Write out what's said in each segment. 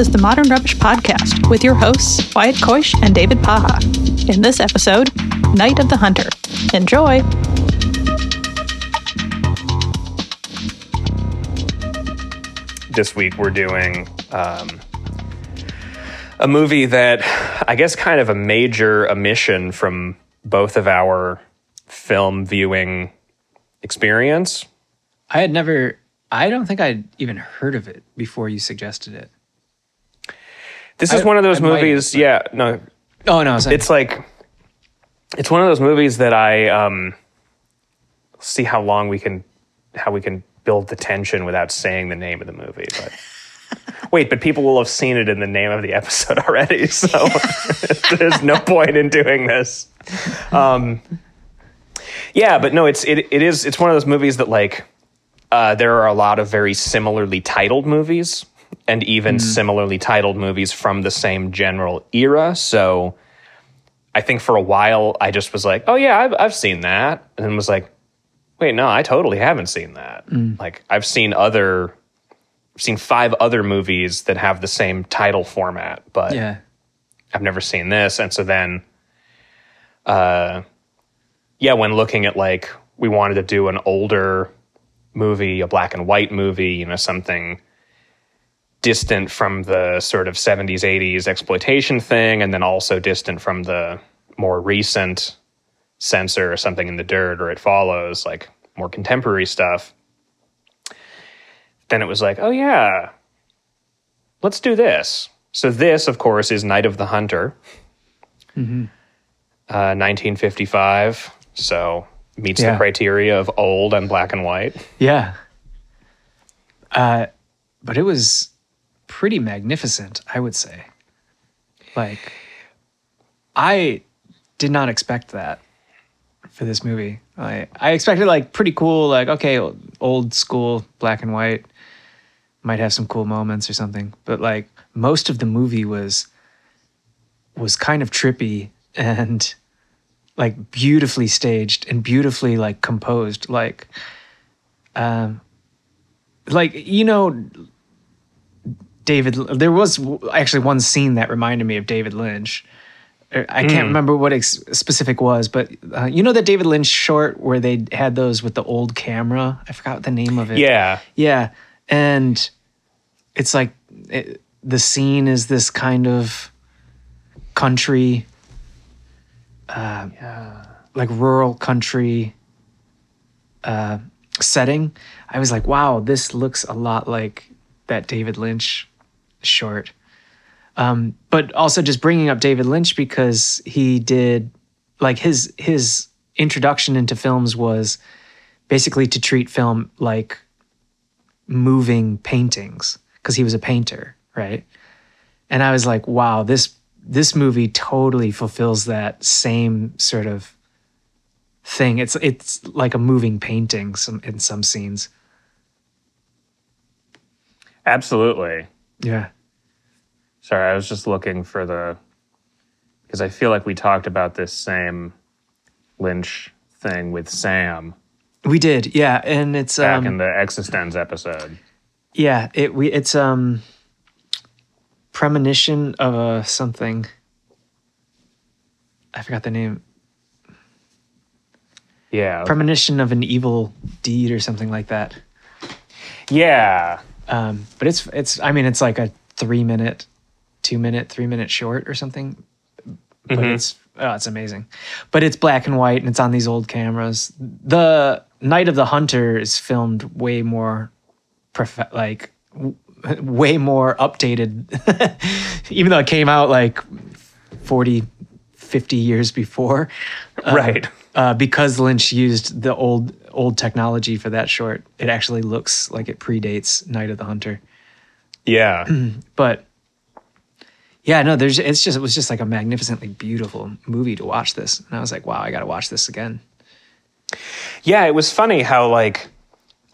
is the Modern Rubbish Podcast with your hosts, Wyatt Koish and David Paha. In this episode, Night of the Hunter. Enjoy! This week we're doing um, a movie that I guess kind of a major omission from both of our film viewing experience. I had never, I don't think I'd even heard of it before you suggested it. This is I- one of those I movies. yeah, no, Oh, no, sorry. it's like it's one of those movies that I um, see how long we can how we can build the tension without saying the name of the movie. But wait, but people will have seen it in the name of the episode already, so there's no point in doing this. Um, yeah, but no, it's it it is it's one of those movies that like uh, there are a lot of very similarly titled movies and even similarly titled movies from the same general era. So I think for a while I just was like, oh yeah, I've, I've seen that, and was like, wait, no, I totally haven't seen that. Like I've seen other, I've seen five other movies that have the same title format, but yeah. I've never seen this. And so then, uh, yeah, when looking at like, we wanted to do an older movie, a black and white movie, you know, something distant from the sort of 70s, 80s exploitation thing, and then also distant from the more recent censor or something in the dirt or it follows, like more contemporary stuff. Then it was like, oh yeah, let's do this. So this, of course, is Night of the Hunter, uh, 1955. So meets the criteria of old and black and white. Yeah. Uh, but it was pretty magnificent, I would say. Like, I did not expect that for this movie. I I expected like pretty cool, like okay, old school black and white, might have some cool moments or something. But like most of the movie was was kind of trippy and like beautifully staged and beautifully like composed. Like um like you know david there was actually one scene that reminded me of david lynch. I can't remember what it specific was but uh, you know that david lynch short where they had those with the old camera? I forgot the name of it. Yeah. yeah. And it's like it, the scene is this kind of country uh, like rural country uh, setting. I was like wow this looks a lot like that david lynch short um, but also just bringing up david lynch because he did like his his introduction into films was basically to treat film like moving paintings because he was a painter, right? And I was like, wow, this this movie totally fulfills that same sort of thing. It's it's like a moving painting some in some scenes. Absolutely. Yeah. Sorry, I was just looking for the because I feel like we talked about this same Lynch thing with Sam We did. Yeah, and it's back um in the Existenz episode. yeah, it we it's um premonition of a something I forgot the name. Yeah. Premonition of an evil deed or something like that. yeah. Um, but it's it's I mean it's like a three minute, two minute, three minute short or something. But it's oh, it's amazing. But it's black and white and it's on these old cameras. The Night of the Hunter is filmed way more prof- like w- way more updated even though it came out like 40 50 years before Uh, Right. uh, because Lynch used the old old technology for that short, it actually looks like it predates Night of the Hunter. Yeah. But yeah, no, there's it's just it was just like a magnificently beautiful movie to watch this, and I was like, wow, I got to watch this again. Yeah, it was funny how like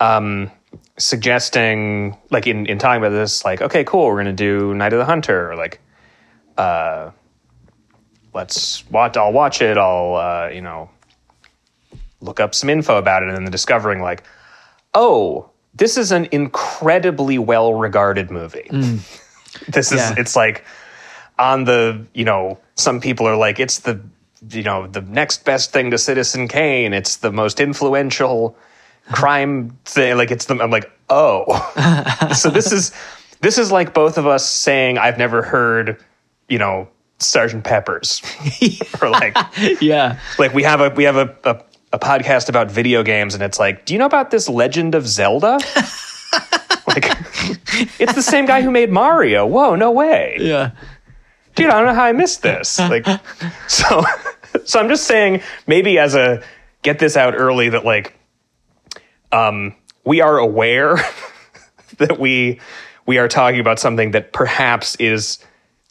um suggesting like in in talking about this like okay, cool, we're going to do Night of the Hunter or like uh let's watch I'll watch it, I'll uh you know look up some info about it and then discovering like oh, this is an incredibly well-regarded movie. Mm. This is Yeah. it's like on the you know some people are like it's the you know the next best thing to Citizen Kane. It's the most influential crime thing. Like it's the I'm like oh, so this is this is like both of us saying I've never heard you know Sergeant Pepper's or like Yeah. like we have a we have a, a a podcast about video games and it's like do you know about this legend of zelda? Like it's the same guy who made mario. Whoa no way. Yeah. dude i don't know how i missed this. Like so so i'm just saying maybe as a get this out early that like um we are aware that we we are talking about something that perhaps is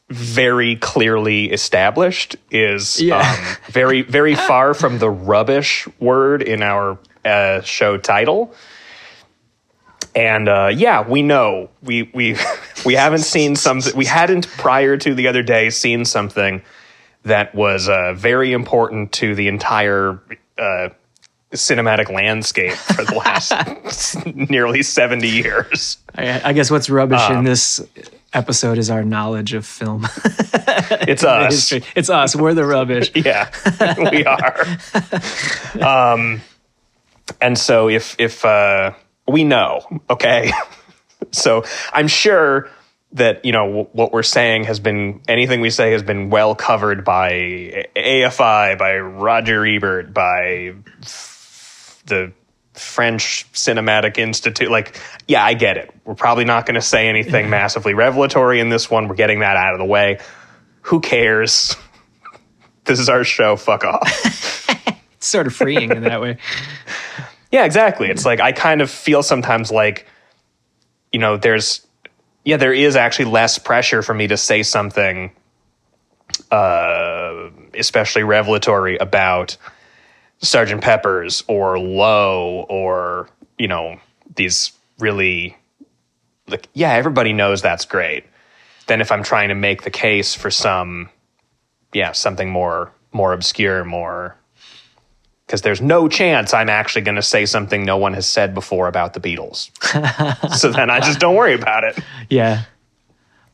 very clearly established is Yeah. um, very very far from the rubbish word in our uh, show title. And uh, yeah we know. We we we haven't seen something we hadn't prior to the other day seen something that was uh, very important to the entire uh, cinematic landscape for the last nearly 70 years. I, I guess what's rubbish Um, in this episode is our knowledge of film it's us. It's us. We're the rubbish. yeah we are um and so if if uh we know okay so i'm sure that you know w- what we're saying has been anything we say has been well covered by afi by roger ebert by the french cinematic institute like yeah i get it. We're probably not going to say anything massively revelatory in this one. We're getting that out of the way. Who cares? This is our show. Fuck off. It's sort of freeing in that way. Yeah, exactly. It's like I kind of feel sometimes like, you know, there's, yeah, there is actually less pressure for me to say something, uh, especially revelatory about Sergeant Pepper's or Low or you know these really, like, yeah, everybody knows that's great. Than if I'm trying to make the case for some, yeah, something more more obscure, more because there's no chance I'm actually going to say something no one has said before about the Beatles. so then I just don't worry about it. Yeah.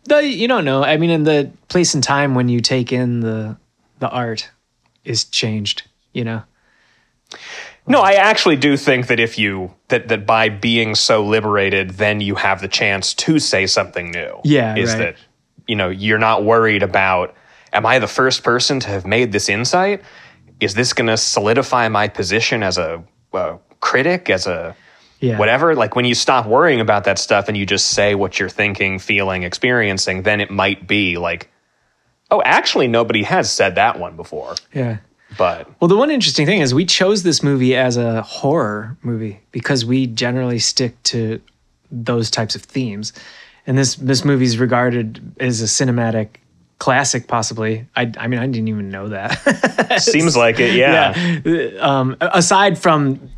You don't know. I mean, in the place and time when you take in the the art is changed. You know. No, I actually do think that if you that that by being so liberated, then you have the chance to say something new. Yeah, is right. that you know you're not worried about am I the first person to have made this insight? Is this going to solidify my position as a, a critic, as a Yeah. whatever? Like when you stop worrying about that stuff and you just say what you're thinking, feeling, experiencing, then it might be like, oh, actually, nobody has said that one before. Yeah. But Well, the one interesting thing is we chose this movie as a horror movie because we generally stick to those types of themes. And this this movie is regarded as a cinematic classic, possibly. I, I mean, I didn't even know that. seems like it, yeah. yeah. Um, aside from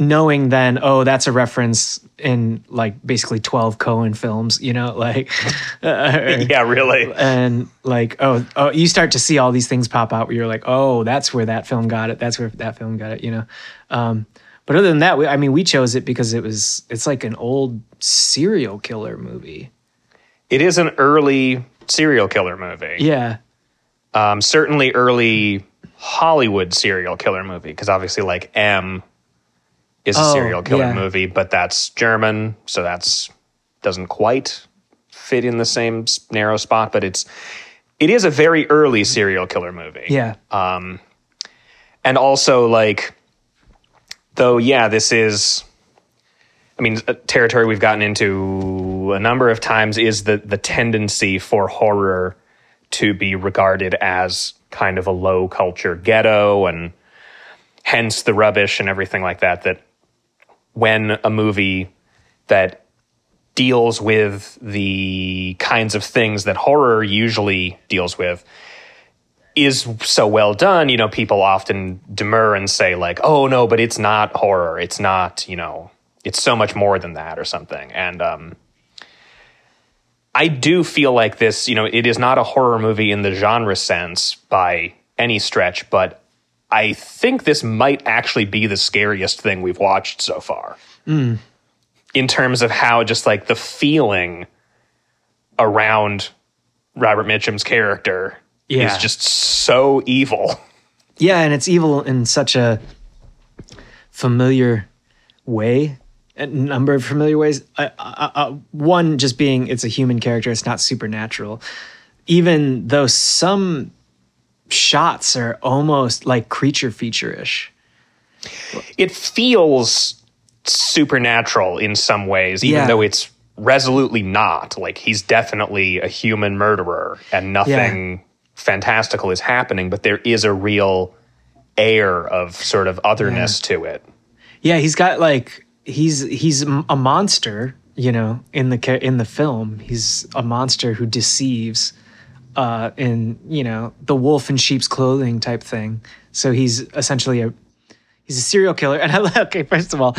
knowing then, oh, that's a reference in like basically 12 Coen films, you know, like, Yeah, really. and like, oh, oh, you start to see all these things pop out where you're like, oh, that's where that film got it. That's where that film got it, you know? Um, but other than that, we, I mean, we chose it because it was, it's like an old serial killer movie. It is an early serial killer movie. Yeah. Um, certainly early Hollywood serial killer movie because obviously, like M is a Oh, serial killer yeah. movie, but that's German, so that's doesn't quite fit in the same narrow spot. But it's it is a very early serial killer movie. Yeah. Um, and also like though yeah this is i mean territory we've gotten into a number of times is the the tendency for horror to be regarded as kind of a low culture ghetto and hence the rubbish and everything like that that when a movie that deals with the kinds of things that horror usually deals with is so well done, you know, people often demur and say like, "Oh no, but it's not horror. It's not, you know, it's so much more than that or something." And um I do feel like this, you know, it is not a horror movie in the genre sense by any stretch, but I think this might actually be the scariest thing we've watched so far. In terms of how just like the feeling around Robert Mitchum's character Yeah. is just so evil. Yeah, and it's evil in such a familiar way, a number of familiar ways. Uh, uh, uh, one just being it's a human character, it's not supernatural. Even though some shots are almost like creature feature ish. It feels supernatural in some ways, even Yeah. though it's resolutely not. Like he's definitely a human murderer and nothing fantastical is happening, but there is a real air of sort of otherness to it. Yeah, he's got like he's he's a monster, you know, in the in the film. He's a monster who deceives uh in, you know, the wolf in sheep's clothing type thing. So he's essentially a he's a serial killer. And I okay, first of all,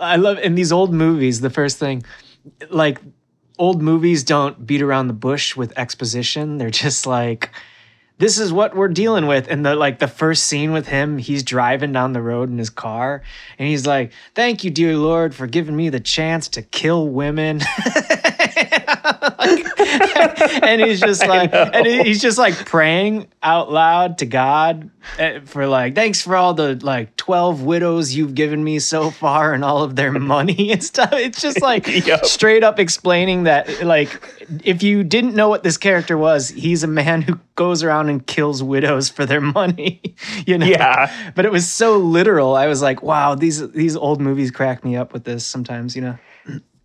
I love in these old movies, the first thing like old movies don't beat around the bush with exposition. They're just like this is what we're dealing with and the like the first scene with him he's driving down the road in his car and he's like thank you dear lord for giving me the chance to kill women and he's just like and he's just like praying out loud to god eh, for like thanks for all the like 12 widows you've given me so far and all of their money and stuff. It's just like Yep. straight up explaining that like if you didn't know what this character was he's a man who goes around and kills widows for their money you know? Yeah. but it was so literal. I was like wow these these old movies crack me up with this sometimes you know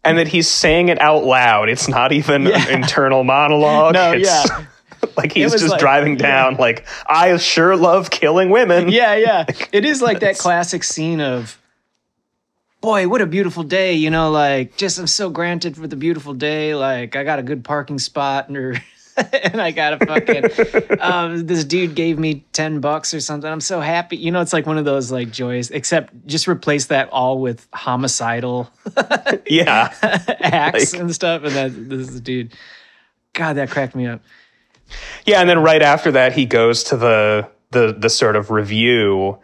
And that he's saying it out loud. It's not even Yeah. an internal monologue. No, it's, yeah. like he's just like- driving down, like, I sure love killing women. yeah yeah it is like that classic scene of boy what a beautiful day you know like just i'm so granted for the beautiful day like i got a good parking spot or and i got a fucking um, this dude gave me 10 bucks or something. I'm so happy. You know it's like one of those like joys except just replace that all with homicidal Yeah. acts Like- and stuff. And that this is dude god that cracked me up. Yeah, and then right after that, he goes to the the the sort of review,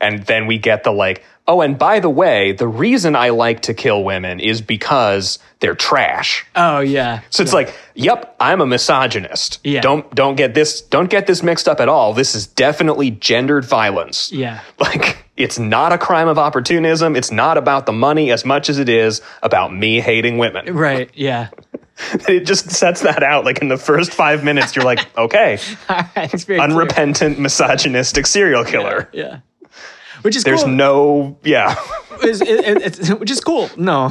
and then we get the like, oh, and by the way, the reason I like to kill women is because they're trash. oh yeah So it's like, yep, I'm a misogynist. Yeah. Don't don't get this don't get this mixed up at all. This is definitely gendered violence. yeah Like it's not a crime of opportunism. It's not about the money as much as it is about me hating women. right yeah It just sets that out. Like in the first five minutes, you're like, okay, it's very clear. unrepentant misogynistic serial killer. Yeah. Which is There's cool. no, yeah. is, it, it, it's, which is cool. No.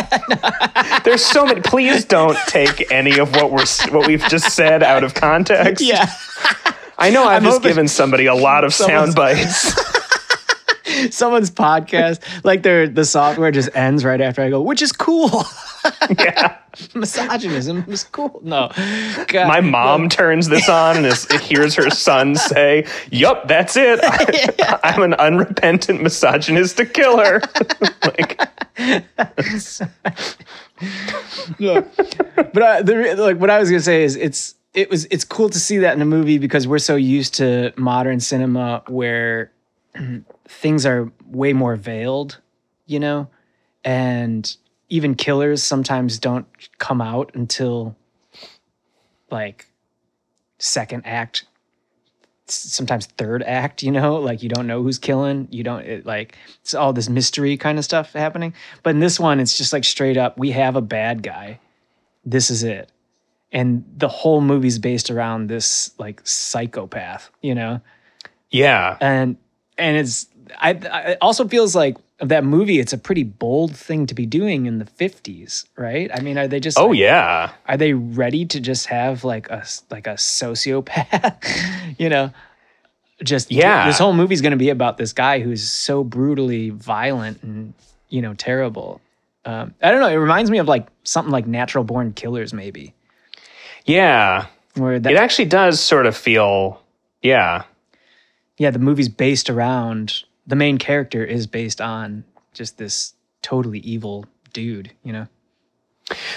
There's so many. Please don't take any of what we're what we've just said out of context. Yeah. I know I've just hoping given somebody a lot of sound bites. Someone's podcast, like their the software just ends right after I go, which is cool. yeah. Misogynism is cool. No. God. My mom turns this on and is, hears her son say, "Yup, that's it. I, I'm an unrepentant misogynistic killer." like, No. but uh, the, like what I was gonna say is it's it was it's cool to see that in a movie because we're so used to modern cinema where things are way more veiled, you know, and even killers sometimes don't come out until like second act sometimes third act you know? Like you don't know who's killing you don't it, like it's all this mystery kind of stuff happening. But in this one it's just like straight up we have a bad guy. This is it. And the whole movie's based around this like psychopath you know? Yeah, and and it's I, I it also feels like of that movie it's a pretty bold thing to be doing in the 50s right i mean are they just oh like, yeah. are they ready to just have like a like a sociopath you know just Yeah. this whole movie's going to be about this guy who's so brutally violent and you know terrible um, i don't know it reminds me of like something like natural born killers maybe Yeah. where that It actually does sort of feel, yeah. yeah the movie's based around the main character is based on just this totally evil dude you know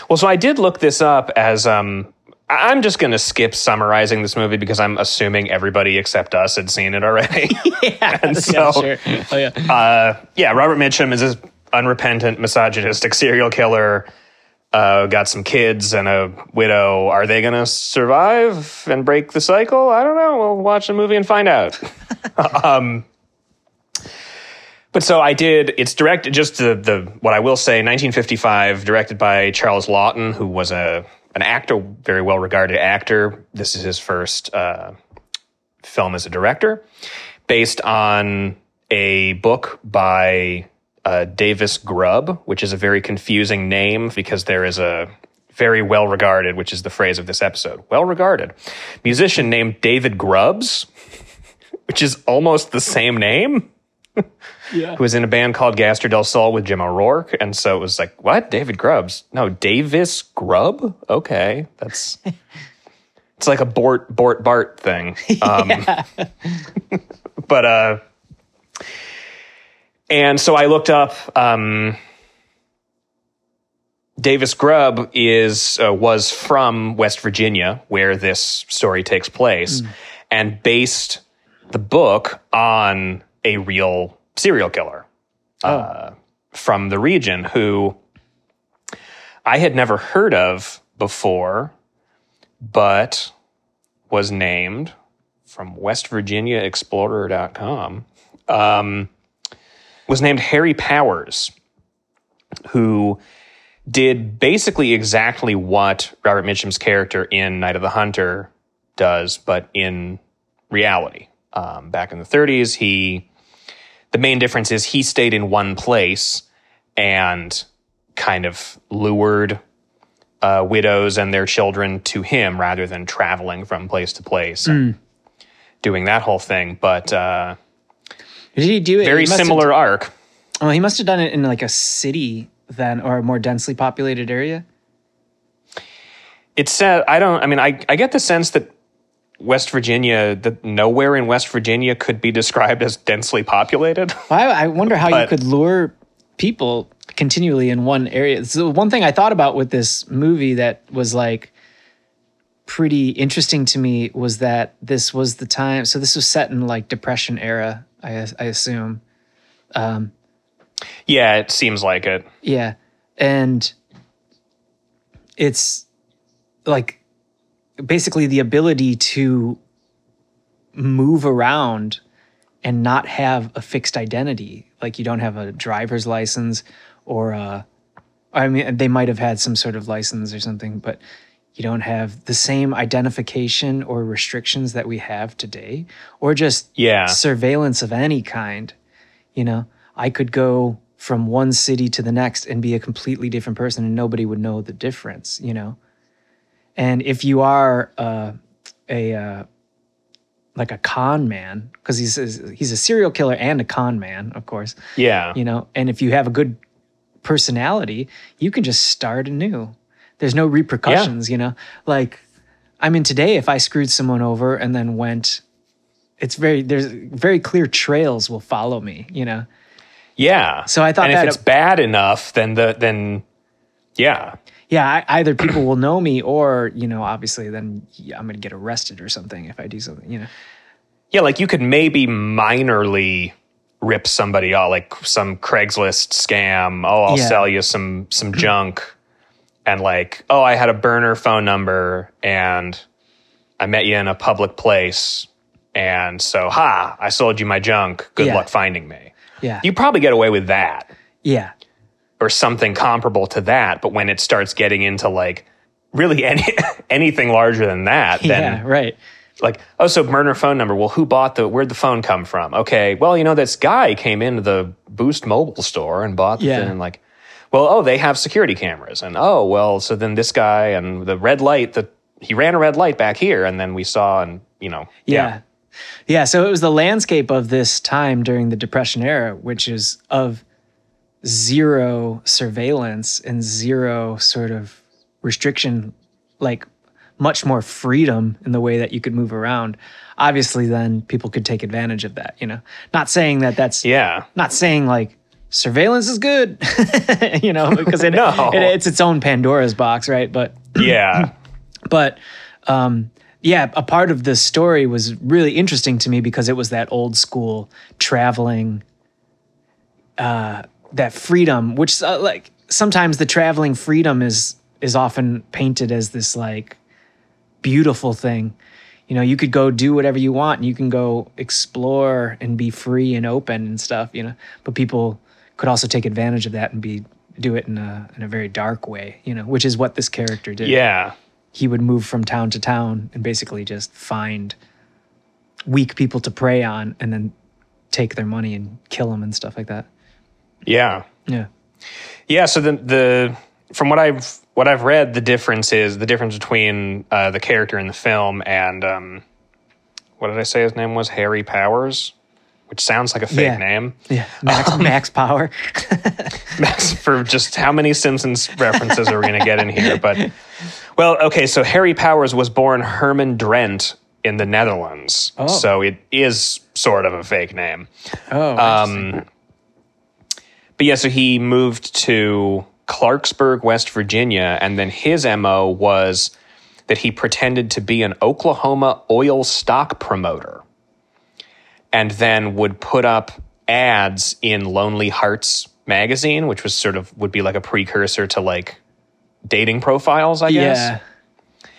Well, so I did look this up as um I'm just going to skip summarizing this movie because I'm assuming everybody except us had seen it already. yeah, And yeah, sure. oh yeah uh, yeah, Robert Mitchum is this unrepentant, misogynistic serial killer. uh, got some kids and a widow. Are they going to survive and break the cycle? I don't know. We'll watch the movie and find out. um, but so I did. It's directed just the the what I will say. 1955, directed by Charles Laughton, who was a an actor, very well regarded actor. This is his first uh, film as a director, based on a book by uh, Davis Grubb, which is a very confusing name because there is a very well regarded, which is the phrase of this episode, well regarded musician named David Grubbs, which is almost the same name. Yeah. Who was in a band called Gastr del Sol with Jim O'Rourke, and so it was like, what? David Grubbs? No, Davis Grubb. Okay, that's it's like a Bort Bort Bart thing. Um, but uh, and so I looked up. Um, Davis Grubb is uh, was from West Virginia, where this story takes place, and based the book on a real serial killer uh, from the region who I had never heard of before, but was named from West Virginia Explorer.com. Um, was named Harry Powers, who did basically exactly what Robert Mitchum's character in Night of the Hunter does, but in reality. Um, back in the 30s, he the main difference is he stayed in one place and kind of lured uh, widows and their children to him rather than traveling from place to place and doing that whole thing. But uh, Did he do it? very he must have- similar arc. oh, he must have done it in like a city then, or a more densely populated area. It said, I don't, I mean, I, I get the sense that West Virginia, that nowhere in West Virginia could be described as densely populated. Well, I, I wonder how you could lure people continually in one area. So one thing I thought about with this movie that was like pretty interesting to me was that this was the time. So this was set in like Depression era, I, I assume. Um, yeah, it seems like it. Yeah. And it's like basically the ability to move around and not have a fixed identity. Like you don't have a driver's license or a, I mean, they might have had some sort of license or something, but you don't have the same identification or restrictions that we have today, or just Yeah. surveillance of any kind. You know, I could go from one city to the next and be a completely different person and nobody would know the difference, you know? And if you are uh, a, uh, like a con man, because he's, he's a serial killer and a con man, of course, Yeah. you know, and if you have a good personality, you can just start anew. There's no repercussions, Yeah. you know? Like, I mean, today, if I screwed someone over and then went, it's very, there's very clear trails will follow me, you know? Yeah. So I thought and that- if it's bad enough, then the, then, yeah. Yeah, I, either people will know me or, you know, obviously then I'm going to get arrested or something if I do something, you know? Yeah, like you could maybe minorly rip somebody off, like some Craigslist scam. Oh, I'll Yeah. sell you some some mm-hmm. junk, and like, oh, I had a burner phone number, and I met you in a public place, and so, ha, I sold you my junk. Good Yeah. luck finding me. Yeah. You probably get away with that yeah. Or something comparable to that. But when it starts getting into like really any anything larger than that, then yeah, right. like, oh, so burner phone number. Well, who bought the? Where'd the phone come from? Okay, well, you know, this guy came into the Boost Mobile store and bought the Yeah. thing. And like, well, oh, they have security cameras, and oh, well, so then this guy and the red light that he ran a red light back here, and then we saw, and you know, Yeah. yeah. So it was the landscape of this time during the Depression era, which is of zero surveillance and zero sort of restriction, like much more freedom in the way that you could move around. Obviously, then people could take advantage of that, you know? Not saying that that's, yeah, not saying like, Surveillance is good, you know, because it, No. it- it's its own Pandora's box, right? But yeah, but um, yeah, a part of the story was really interesting to me because it was that old school traveling, uh, that freedom, which uh, like sometimes the traveling freedom is is often painted as this like beautiful thing. You know, you could go do whatever you want and you can go explore and be free and open and stuff, you know. But people could also take advantage of that and be do it in a in a very dark way, you know, which is what this character did. Yeah. He would move from town to town and basically just find weak people to prey on and then take their money and kill them and stuff like that. Yeah. Yeah. Yeah. So the the from what I've what I've read, the difference is the difference between uh, the character in the film and um, what did I say his name was Harry Powers, which sounds like a fake Yeah. name. Yeah. Max max power. Max for just how many Simpsons references are we going to get in here? But well, okay. So Harry Powers was born Herman Drent in the Netherlands, Oh. so it is sort of a fake name. Oh. Um, but yeah, so he moved to Clarksburg, West Virginia, and then his MO was that he pretended to be an Oklahoma oil stock promoter and then would put up ads in Lonely Hearts magazine, which was sort of would be like a precursor to like dating profiles, I guess yeah.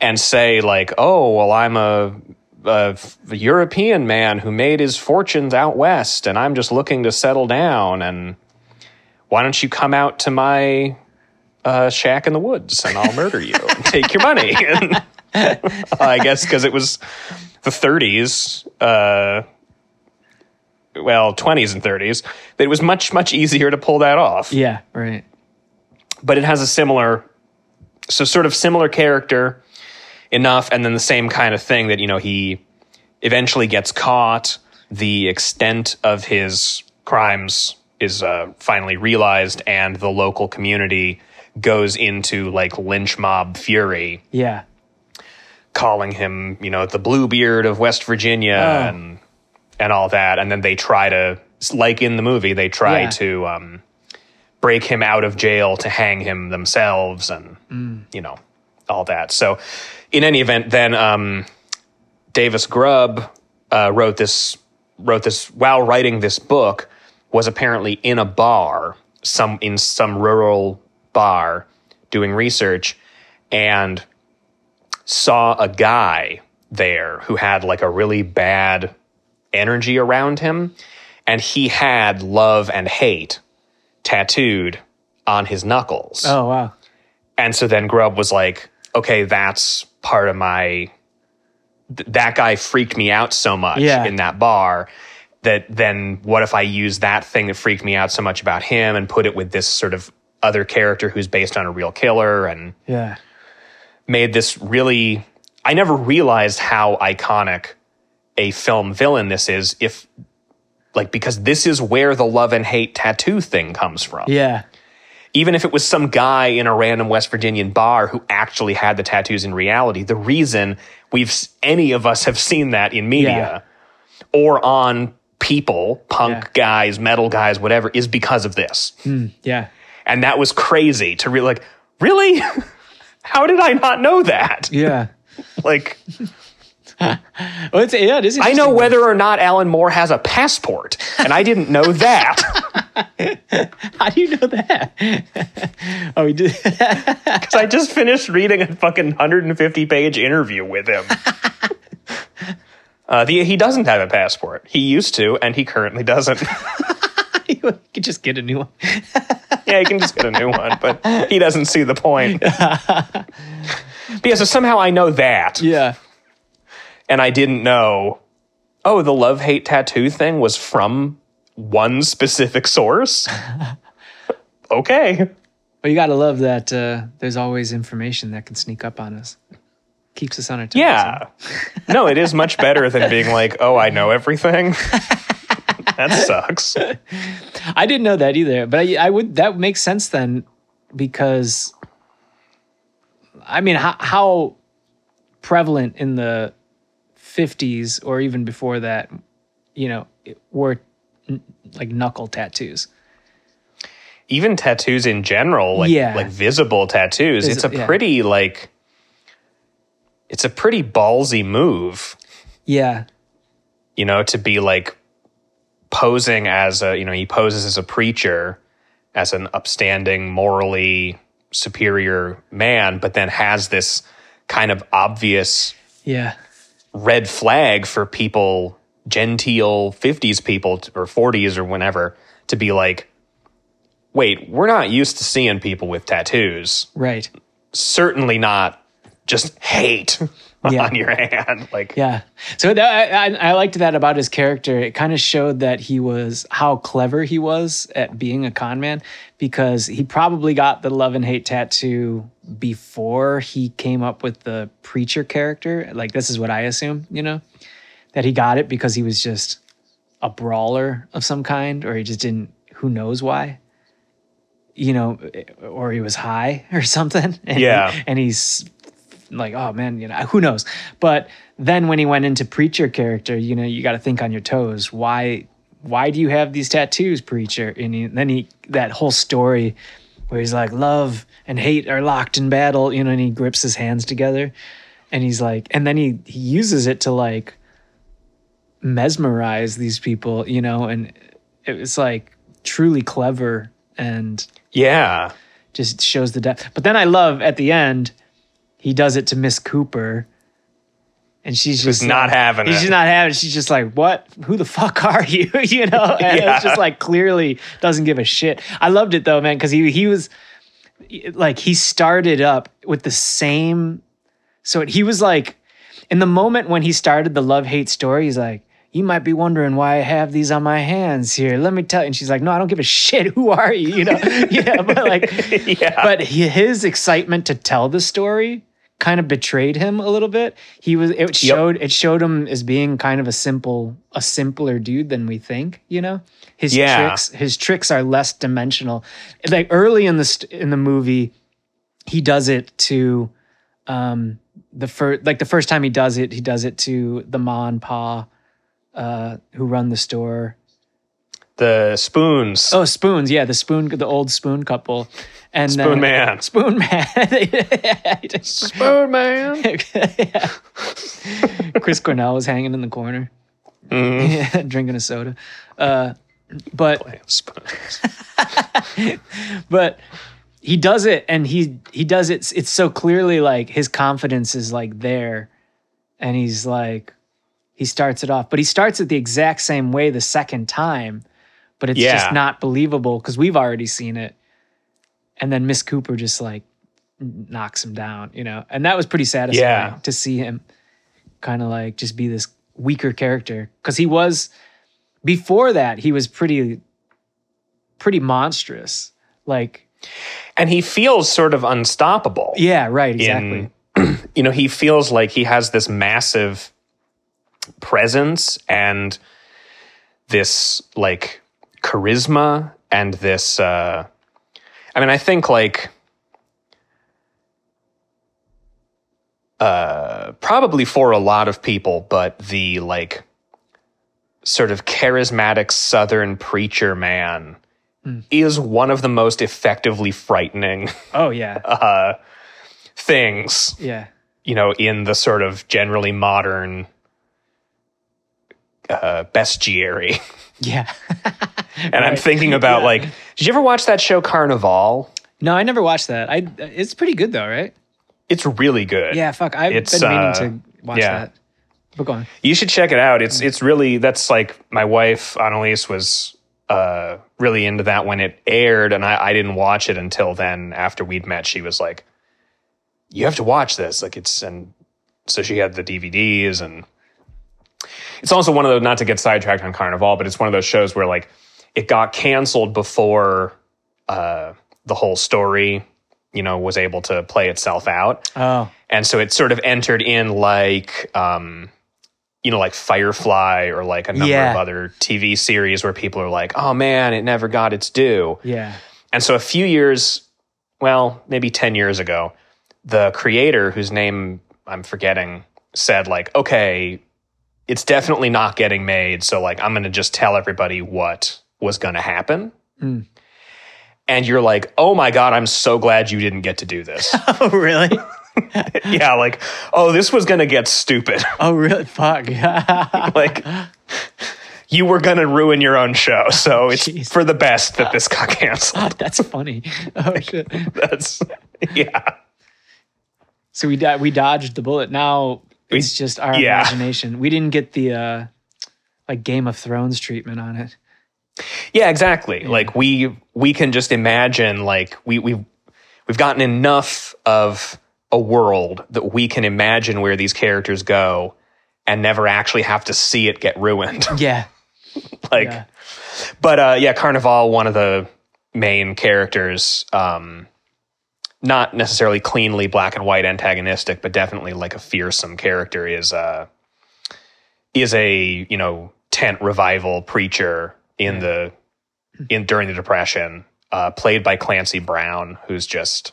and say like, "Oh, well, I'm a, a, a European man who made his fortunes out west, and I'm just looking to settle down. And why don't you come out to my uh, shack in the woods, and I'll murder you and take your money?" And I guess because it was the 30s. Uh, well, 20s and 30s, it was much, much easier to pull that off Yeah. Right. but it has a similar so sort of similar character enough and then the same kind of thing that you know he eventually gets caught the extent of his crimes is uh, finally realized and the local community goes into like lynch mob fury Yeah. calling him you know the bluebeard of west virginia Oh. and and all that and then they try to like in the movie they try Yeah. to um, break him out of jail to hang him themselves and you know all that so in any event then um, davis grubb uh, wrote this wrote this while writing this book was apparently in a bar some in some rural bar doing research and saw a guy there who had like a really bad energy around him and he had love and hate tattooed on his knuckles. Oh wow. And so then Grubb was like, okay, that's part of my. Th- that guy freaked me out so much Yeah. in that bar that then what if I use that thing that freaked me out so much about him and put it with this sort of other character who's based on a real killer and Yeah. made this really. I never realized how iconic a film villain this is if. Like, because this is where the love and hate tattoo thing comes from Yeah. even if it was some guy in a random West Virginian bar who actually had the tattoos in reality, the reason we've any of us have seen that in media or on people, punk Yeah. guys, metal guys, whatever, is because of this. Hmm, yeah. And that was crazy to really like, really? How did I not know that? Yeah. Like, Well, it's, yeah, it is. I know whether or not Alan Moore has a passport, and I didn't know that. How do you know that? oh, we did. Because I just finished reading a fucking 150 page interview with him. Uh, the, he doesn't have a passport. He used to, and he currently doesn't. you could just get a new one. yeah, he can just get a new one, but he doesn't see the point. but yeah, so somehow I know that, Yeah. and I didn't know. Oh, the love hate tattoo thing was from one specific source. okay. Well, you got to love that uh, there's always information that can sneak up on us. Keeps us on our toes. Yeah. No, it is much better than being like, oh, I know everything. that sucks. I didn't know that either, but I, I would. That makes sense then, because I mean, how, how prevalent in the 50s or even before that, you know, were like knuckle tattoos. Even tattoos in general, like Yeah. like visible tattoos, Is- it's a yeah. pretty like it's a pretty ballsy move, Yeah, you know, to be like posing as a, you know, he poses as a preacher, as an upstanding, morally superior man, but then has this kind of obvious Yeah. red flag for people, genteel 50s people or 40s or whenever, to be like, wait, we're not used to seeing people with tattoos. Right. Certainly not just hate Yeah. on your hand. Like, Yeah. So that, I, I liked that about his character. It kind of showed that he was how clever he was at being a con man because he probably got the love and hate tattoo before he came up with the preacher character. Like this is what I assume, you know, that he got it because he was just a brawler of some kind, or he just didn't. Who knows why? You know, or he was high or something. And Yeah. and he's like, oh man, you know, who knows? But then when he went into preacher character, you know, you got to think on your toes. Why, why do you have these tattoos, preacher? And he, then he, that whole story where he's like, love and hate are locked in battle, you know, and he grips his hands together, and he's like, and then he he uses it to like mesmerize these people, you know, and it was like truly clever and yeah. just shows the depth. But then I love at the end, he does it to Miss Cooper, and she's just not like- having She's it. just not having. it. She's just like, "What? Who the fuck are you?" you know, and Yeah. it's just like clearly doesn't give a shit. I loved it though, man, because he he was like he started up with the same. So he was like, in the moment when he started the love hate story, he's like. You might be wondering why I have these on my hands here. Let me tell you. And she's like, No, I don't give a shit. Who are you? You know, yeah, but like, Yeah. but he, his excitement to tell the story kind of betrayed him a little bit. He was it showed it showed him as being kind of a simple a simpler dude than we think, you know? His Yeah. tricks his tricks are less dimensional. Like early in the st- in the movie he does it to um the first like the first time he does it, he does it to the ma and pa uh who run the store. the spoons. Oh, spoons, yeah, the spoon the old spoon couple. And Spoon then- Man. Spoon Man. Spoon Man. Chris Cornell was hanging in the corner, Mm-hmm. drinking a soda. Uh, but but he does it, and he he does it. It's so clearly like his confidence is like there, and he's like he starts it off, but he starts it the exact same way the second time, but it's Yeah. just not believable because we've already seen it. And then Miss Cooper just like knocks him down, you know, and that was pretty satisfying Yeah. to see him kind of like just be this weaker character because he was before that he was pretty pretty monstrous like And he feels sort of unstoppable. yeah right exactly in you know he feels like he has this massive presence and this like charisma and this uh i mean i think like uh probably for a lot of people but the like sort of charismatic southern preacher man is one of the most effectively frightening oh yeah. uh things yeah. you know, in the sort of generally modern uh, bestiary. yeah And I'm thinking about Yeah. like, did you ever watch that show Carnivàle? no i never watched that i it's pretty good though right It's really good. yeah fuck i've It's, been meaning uh, to watch yeah. that but go on You should check it out. It's it's really that's like my wife Annelise was uh really into that when it aired and I, I didn't watch it until then after we'd met. She was like, You have to watch this. Like it's and so she had the DVDs and it's also one of those not to get sidetracked on Carnivàle, but it's one of those shows where like it got canceled before uh the whole story, you know, was able to play itself out. Oh. And so it sort of entered in like um you know like firefly or like a number Yeah. of other tv series where people are like oh man it never got its due. Yeah. And so a few years well maybe 10 years ago the creator whose name i'm forgetting said like okay it's definitely not getting made so like i'm gonna just tell everybody what was gonna happen Mm. and you're like oh my god i'm so glad you didn't get to do this oh really yeah, like, oh, this was gonna get stupid. oh really fuck like, you were going to ruin your own show. So it's Jeez. for the best that this got canceled. That's funny. Oh shit. That's, yeah. So we we dodged the bullet. Now it's just our yeah. imagination. We didn't get the uh like Game of Thrones treatment on it. Yeah, exactly. Like we we can just imagine like we we we've gotten enough of a world that we can imagine where these characters go and never actually have to see it get ruined. Yeah. like Yeah. but uh yeah, Carnivàle one of the main characters um not necessarily cleanly black and white antagonistic, but definitely like a fearsome character is uh is a, you know, tent revival preacher in the in during the depression, uh played by Clancy Brown, who's just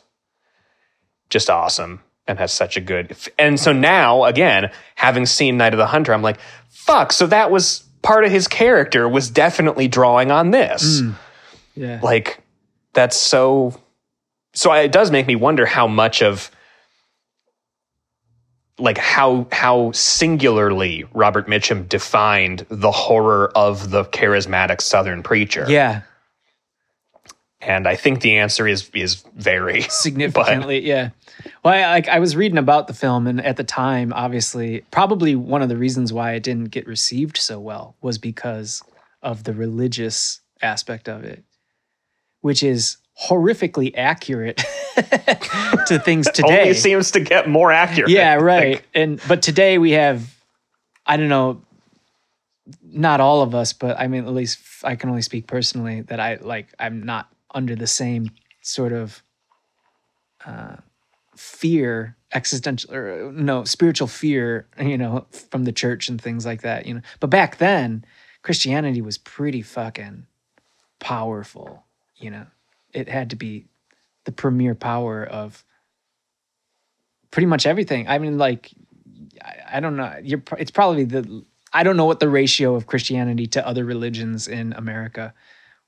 just awesome and has such a good and so now again, having seen Night of the Hunter, I'm like, fuck, so that was part of his character was definitely drawing on this. Yeah. like that's so so it does make me wonder how much of like how how singularly Robert Mitchum defined the horror of the charismatic southern preacher. yeah. And I think the answer is is very significantly yeah well I, like i was reading about the film and at the time obviously probably one of the reasons why it didn't get received so well was because of the religious aspect of it which is horrifically accurate to things today. only seems to get more accurate. yeah right. Like, and but today we have i don't know not all of us but i mean at least I can only speak personally that i like i'm not under the same sort of uh fear existential or no spiritual fear you know from the church and things like that you know. But back then christianity was pretty fucking powerful you know it had to be the premier power of pretty much everything. I mean, like, I, I don't know. You're, it's probably the. I don't know what the ratio of Christianity to other religions in America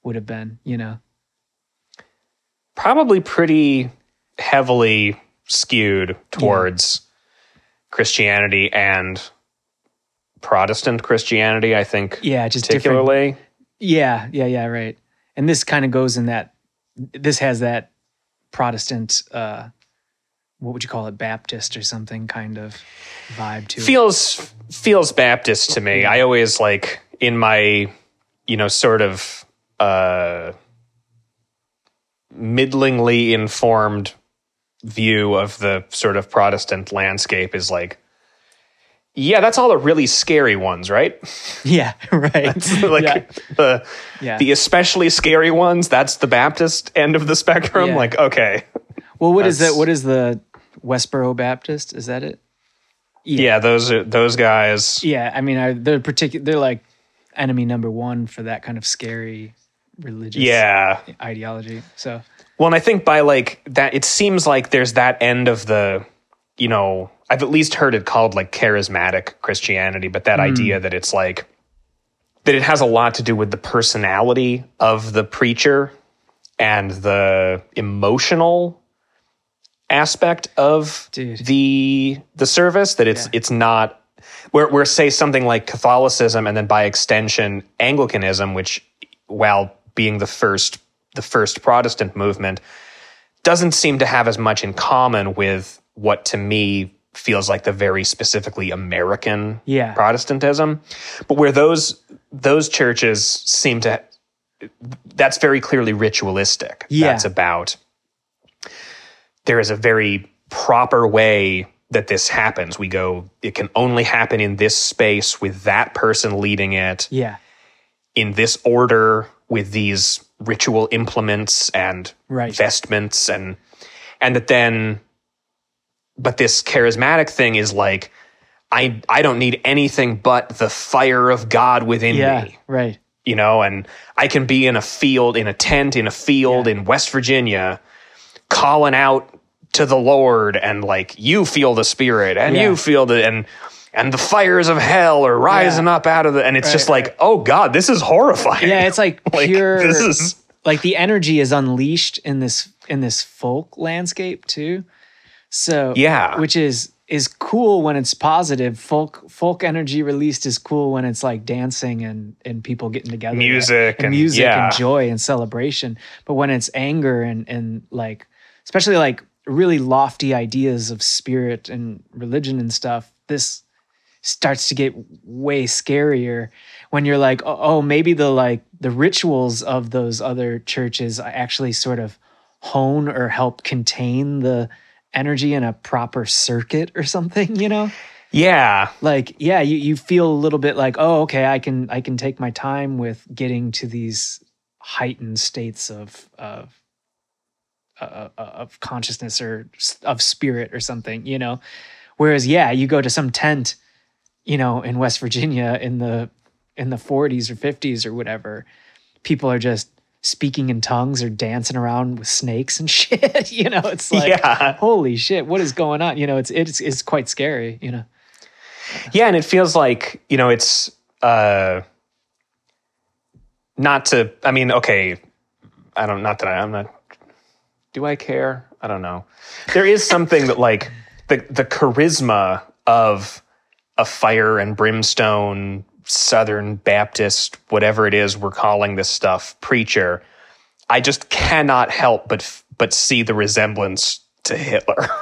would have been. You know. probably pretty heavily skewed towards Christianity and Protestant Christianity, I think. Yeah, just different. particularly. Yeah, yeah, yeah. Right. And this kind of goes in that. This has that Protestant. uh What would you call it? Baptist or something kind of vibe to it. feels feels Baptist to me. I always like in my you know sort of uh middlingly informed view of the sort of Protestant landscape is like yeah, that's all the really scary ones, right? Yeah. Right. like yeah. the Yeah. the especially scary ones, that's the Baptist end of the spectrum. Yeah. Like, okay. Well, what is That's- that? What is the Westboro Baptist? Is that it? Yeah, those are those guys. Yeah, I mean, I, they're particular. They're like enemy number one for that kind of scary religious Yeah. ideology. So Well, and I think by like that, it seems like there's that end of the, you know, I've at least heard it called like charismatic Christianity, but that hmm. idea that it's like, that it has a lot to do with the personality of the preacher and the emotional aspect of Dude. the the service that it's Yeah. it's not where where say something like Catholicism and then by extension Anglicanism which while being the first the first Protestant movement doesn't seem to have as much in common with what to me feels like the very specifically American Yeah. Protestantism but where those those churches seem to that's very clearly ritualistic Yeah. that's about there is a very proper way that this happens we go it can only happen in this space with that person leading it yeah, in this order with these ritual implements and Right. vestments and and that then but this charismatic thing is like I I don't need anything but the fire of God within yeah, me right. you know, and I can be in a field, in a tent, in a field in West Virginia, calling out to the Lord, and like you feel the Spirit, and Yeah. you feel the and and the fires of hell are rising up out of the, and it's just Right, like, oh God, this is horrifying. Yeah, it's like Like, pure. this is- like the energy is unleashed in this in this folk landscape too. So Yeah. which is is cool when it's positive. Folk folk energy released is cool when it's like dancing and and people getting together. Music and, and- music yeah. and joy and celebration. But when it's anger and and like especially like really lofty ideas of spirit and religion and stuff, this starts to get way scarier when you're like, oh, oh, maybe the like the rituals of those other churches actually sort of hone or help contain the energy in a proper circuit or something, you know? Yeah. Like, yeah, you, you feel a little bit like, oh, okay, I can I can take my time with getting to these heightened states of of uh, of consciousness or of spirit or something, you know. Whereas, yeah, you go to some tent, you know, in West Virginia in the in the 40s or 50s or whatever, people are just speaking in tongues or dancing around with snakes and shit. you know, it's like, Yeah. holy shit, what is going on? You know, it's it's it's quite scary. You know. Yeah, and it feels like, you know, it's uh not to I mean, okay, I don't not that I, I'm not do I care? I don't know. There is something that like the the charisma of a fire and brimstone Southern Baptist, whatever it is we're calling this stuff, preacher. I just cannot help but but see the resemblance to Hitler.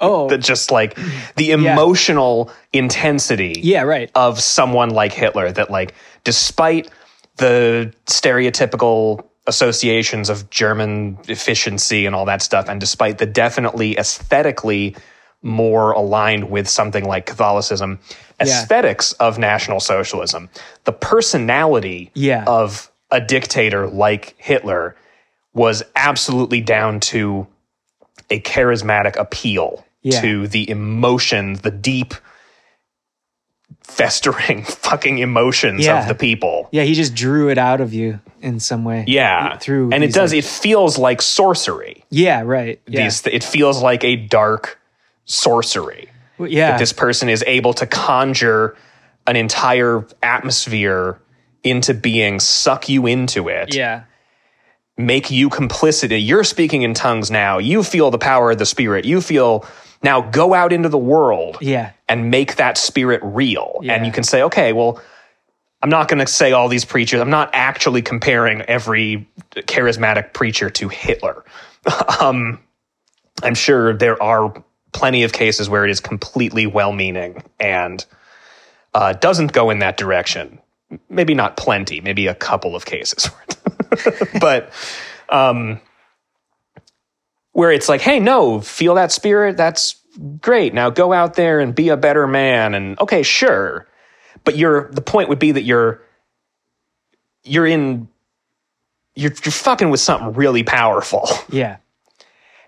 Oh, that just like the emotional intensity yeah, right. of someone like Hitler that like despite the stereotypical associations of German efficiency and all that stuff and despite the definitely aesthetically more aligned with something like Catholicism aesthetics of National Socialism the personality Yeah. of a dictator like Hitler was absolutely down to a charismatic appeal Yeah. to the emotions, the deep, festering fucking emotions Yeah. of the people. Yeah, he just drew it out of you in some way. Yeah, through and it does. like- it feels like sorcery. yeah, right. Yeah, These, it feels like a dark sorcery. Yeah. This person is able to conjure an entire atmosphere into being, suck you into it. yeah, make you complicit. You're speaking in tongues now. You feel the power of the spirit. You feel now go out into the world yeah, and make that spirit real. Yeah. And you can say, okay, well, I'm not going to say all these preachers. I'm not actually comparing every charismatic preacher to Hitler. um, I'm sure there are plenty of cases where it is completely well meaning and uh, doesn't go in that direction. Maybe not plenty, maybe a couple of cases. but um, where it's like, hey, no, feel that spirit. That's great. Now go out there and be a better man. And okay, sure. But you're the point would be that you're you're in you're you're fucking with something really powerful. yeah,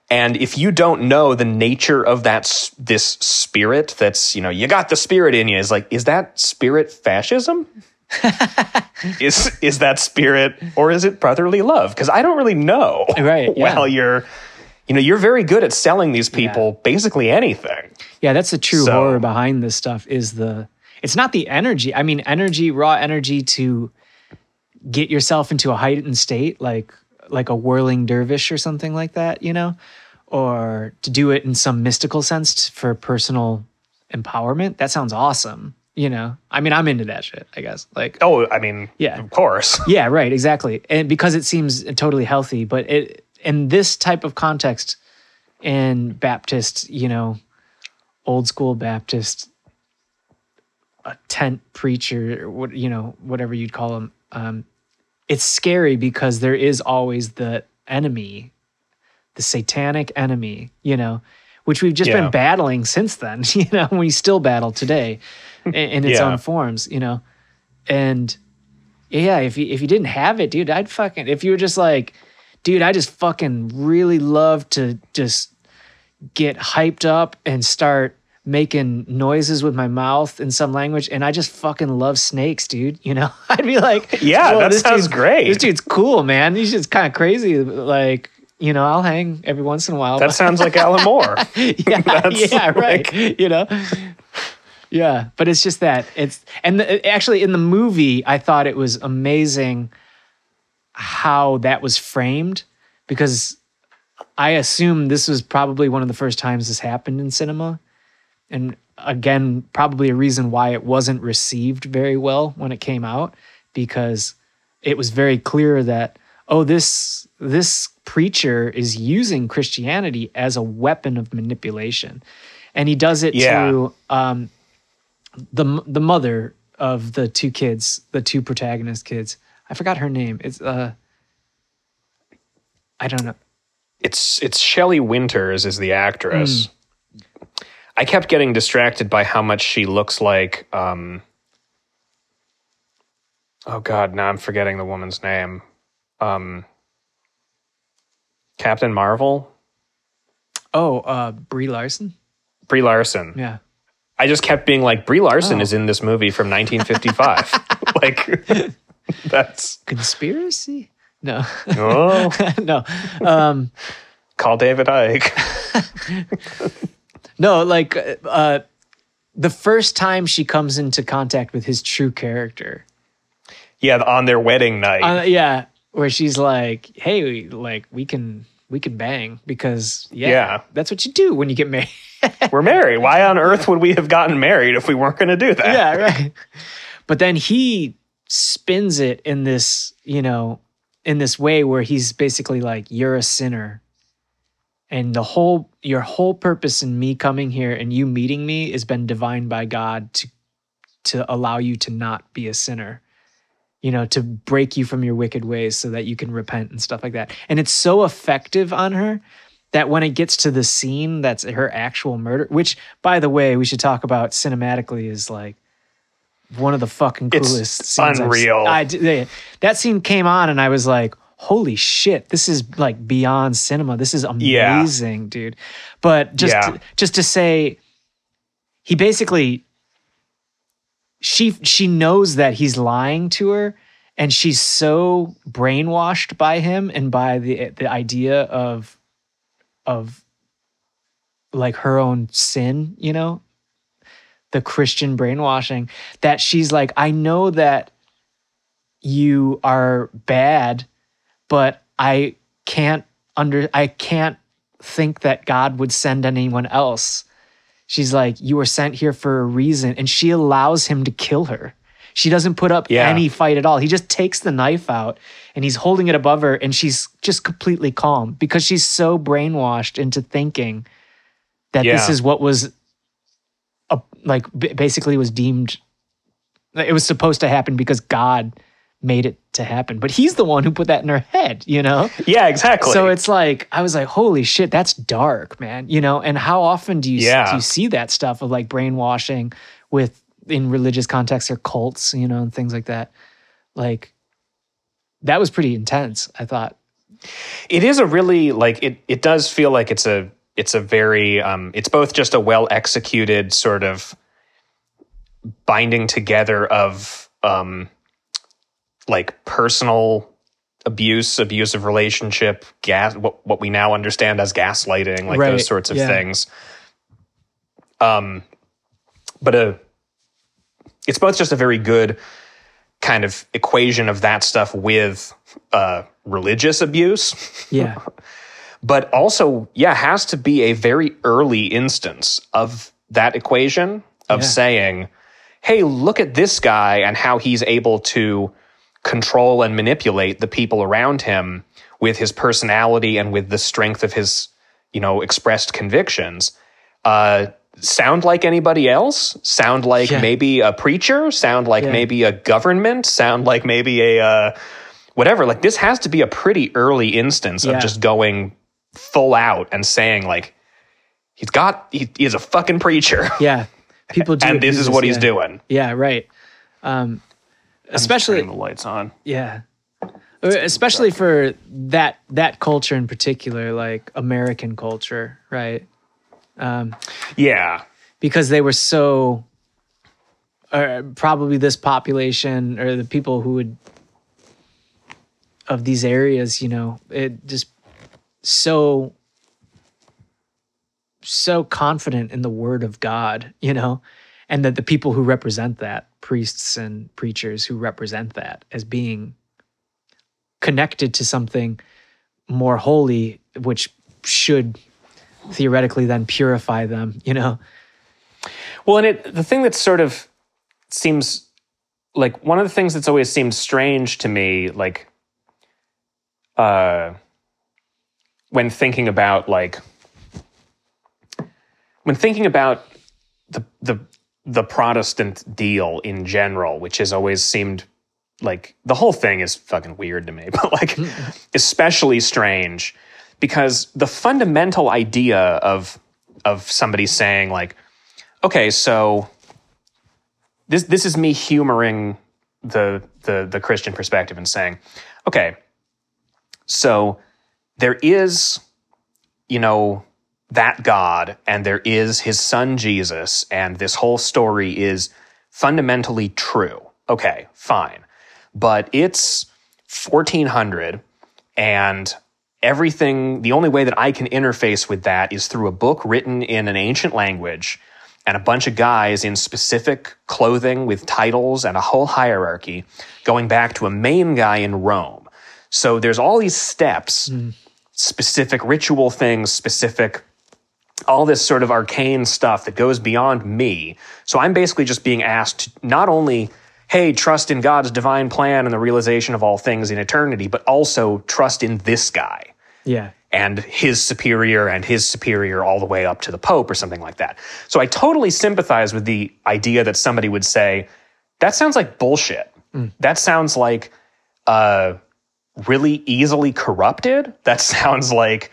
And if you don't know the nature of that this spirit that's, you know, you got the spirit in you is like is that spirit fascism? is is that spirit or is it brotherly love? Cuz I don't really know. Right, yeah. Well, you're you know, you're very good at selling these people basically anything. yeah. That's the true So- horror behind this stuff. Is the it's not the energy. I mean, energy, raw energy to get yourself into a heightened state, like like a whirling dervish or something like that. You know, or to do it in some mystical sense t- for personal empowerment. That sounds awesome. You know, I mean, I'm into that shit. I guess like Oh, I mean, Yeah. of course. Yeah, right, exactly. And because it seems totally healthy, but it in this type of context in Baptist, you know, old school Baptist a tent preacher or what you know, whatever you'd call them, um, it's scary because there is always the enemy, the satanic enemy, you know, which we've just Yeah. been battling since then, you know, we still battle today in, in its Yeah. own forms, you know. And yeah, if you if you didn't have it, dude, I'd fucking if you were just like, dude, I just fucking really love to just get hyped up and start making noises with my mouth in some language and I just fucking love snakes, dude. You know? I'd be like, Yeah, that this sounds great." This dude's cool, man. He's just kind of crazy. Like, you know, I'll hang every once in a while. That sounds like Alan Moore. yeah, yeah, like- right. You know, yeah. But it's just that it's and the, actually in the movie, I thought it was amazing how that was framed because I assume this was probably one of the first times this happened in cinema, and again, probably a reason why it wasn't received very well when it came out, because it was very clear that oh, this this preacher is using Christianity as a weapon of manipulation, and he does it Yeah. to um, the the mother of the two kids, the two protagonist kids. I forgot her name. It's uh, I don't know. It's it's Shelley Winters is the actress. I kept getting distracted by how much she looks like. Um, oh God, now I'm forgetting the woman's name. Um, Captain Marvel, Oh, uh, Brie Larson. Brie Larson. Yeah. I just kept being like, Brie Larson Oh. is in this movie from 1955. like, that's Conspiracy? No, oh, no, um, call David Icke. No. Like uh, the first time she comes into contact with his true character, Yeah, on their wedding night. uh, yeah, where she's like, "Hey, we, like we can we can bang because yeah, Yeah. that's what you do when you get married." We're married. Why on earth would we have gotten married if we weren't going to do that? yeah, right. But then he spins it in this, you know, in this way where he's basically like, "You're a sinner." And the whole your whole purpose in me coming here and you meeting me has been divined by God to to allow you to not be a sinner. You know, to break you from your wicked ways so that you can repent and stuff like that. And it's so effective on her that when it gets to the scene that's her actual murder, which by the way, we should talk about cinematically is like one of the fucking It's coolest scenes. I've unreal. I that scene came on and I was like, holy shit, this is like beyond cinema. This is Yeah. amazing, dude. But just Yeah. just to say he basically she she knows that he's lying to her and she's so brainwashed by him and by the the idea of of like her own sin, you know, the Christian brainwashing that she's like, I know that you are bad, but I can't under I can't think that God would send anyone else. She's like, you were sent here for a reason, and she allows him to kill her. She doesn't put up Yeah. any fight at all. He just takes the knife out and he's holding it above her, and she's just completely calm because she's so brainwashed into thinking that this is what was a, like b- basically was deemed it was supposed to happen because God made it to happen. But he's the one who put that in her head, you know? Yeah, exactly. So it's like I was like, holy shit, that's dark, man. You know, and how often do you Yeah. do you see that stuff of like brainwashing with in religious contexts or cults, you know, and things like that? Like that was pretty intense, I thought. it is a really like it it does feel like it's a it's a very um it's both just a well executed sort of binding together of um like personal abuse abusive relationship gas what, what we now understand as gaslighting like Right, those sorts of yeah. things um but a it's both just a very good kind of equation of that stuff with uh religious abuse Yeah. but also yeah has to be a very early instance of that equation of Yeah. saying hey look at this guy and how he's able to control and manipulate the people around him with his personality and with the strength of his you know expressed convictions uh sound like anybody else sound like Yeah. maybe a preacher sound like Yeah. maybe a government sound like maybe a uh whatever like this has to be a pretty early instance Yeah. of just going full out and saying like he's got he, he's a fucking preacher Yeah. People do and this is what he's doing Yeah, right. Um especially the lights on Yeah. Uh, Especially for that that culture in particular, like American culture, right? Um, yeah Because they were so uh, probably this population or the people who would of these areas, you know, it just so so confident in the word of God, you know, and that the people who represent that, priests and preachers who represent that as being connected to something more holy, which should theoretically then purify them, you know. Well, and it the thing that sort of seems like one of the things that's always seemed strange to me, like uh when thinking about like when thinking about the the the Protestant deal in general, which has always seemed like the whole thing is fucking weird to me, but like especially strange because the fundamental idea of of somebody saying like, okay, so this this is me humoring the the the Christian perspective and saying, okay, so there is, you know, that God and there is his son Jesus, and this whole story is fundamentally true. Okay, fine. But it's 1400 and everything, the only way that I can interface with that is through a book written in an ancient language and a bunch of guys in specific clothing with titles and a whole hierarchy going back to a main guy in Rome. So there's all these steps, mm. specific ritual things, specific all this sort of arcane stuff that goes beyond me. So I'm basically just being asked to not only, hey, trust in God's divine plan and the realization of all things in eternity, but also trust in this guy Yeah. and his superior and his superior all the way up to the Pope or something like that. So I totally sympathize with the idea that somebody would say, that sounds like bullshit. That sounds like uh, really easily corrupted. That sounds like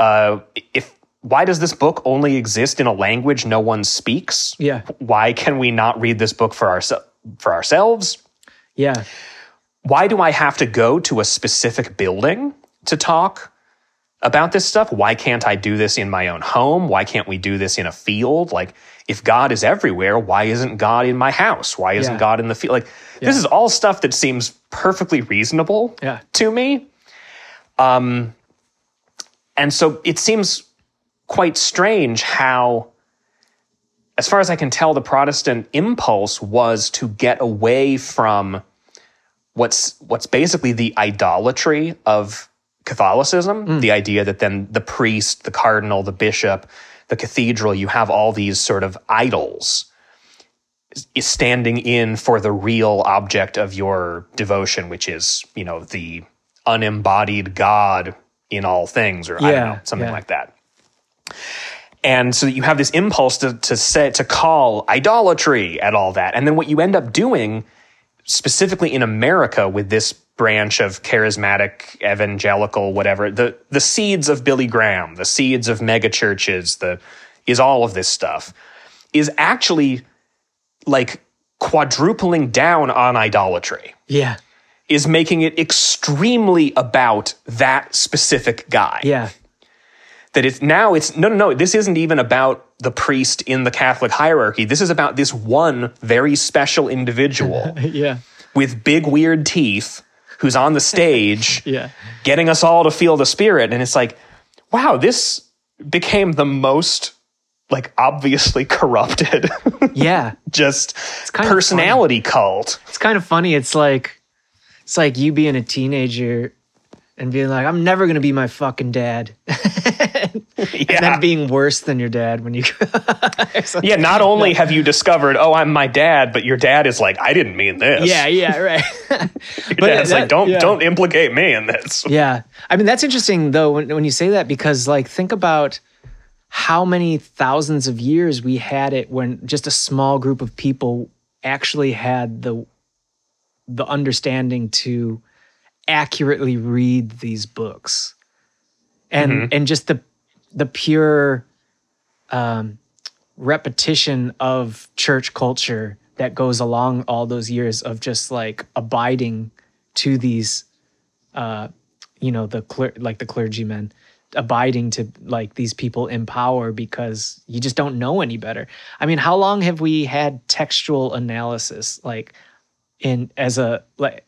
uh, if why does this book only exist in a language no one speaks? Yeah. Why can we not read this book for ourse- for ourselves? Yeah. why do I have to go to a specific building to talk about this stuff? Why can't I do this in my own home? Why can't we do this in a field? Like, if God is everywhere, why isn't God in my house? Why isn't Yeah. God in the field? Like, this is all stuff that seems perfectly reasonable Yeah. to me. Um, and so it seems quite strange how as far as I can tell, the Protestant impulse was to get away from what's what's basically the idolatry of Catholicism, hmm. the idea that then the priest, the cardinal, the bishop, the cathedral, you have all these sort of idols is- standing in for the real object of your devotion, which is, you know, the unembodied God in all things, or I don't know, something yeah. like that. And so you have this impulse to, to say, to call idolatry at all that. And then what you end up doing, specifically in America with this branch of charismatic, evangelical, whatever, the, the seeds of Billy Graham, the seeds of mega churches, the, is all of this stuff, is actually like quadrupling down on idolatry, Yeah. is making it extremely about that specific guy Yeah. That it's now it's no no no this isn't even about the priest in the catholic hierarchy this is about this one very special individual Yeah. with big weird teeth who's on the stage Yeah. getting us all to feel the spirit and it's like wow this became the most like obviously corrupted Yeah. just kind of personality cult It's kind of funny. It's like it's like you being a teenager and being like, I'm never gonna be my fucking dad. and yeah then being worse than your dad when you yeah not only have you discovered oh i'm my dad but your dad is like i didn't mean this Yeah, yeah, right. your but dad's like don't yeah. don't implicate me in this Yeah. I mean, that's interesting though when, when you say that because like think about how many thousands of years we had it when just a small group of people actually had the the understanding to accurately read these books. And and just the the pure um repetition of church culture that goes along all those years of just like abiding to these uh, you know the cler- like the clergymen abiding to like these people in power because you just don't know any better. I mean, how long have we had textual analysis like in as a like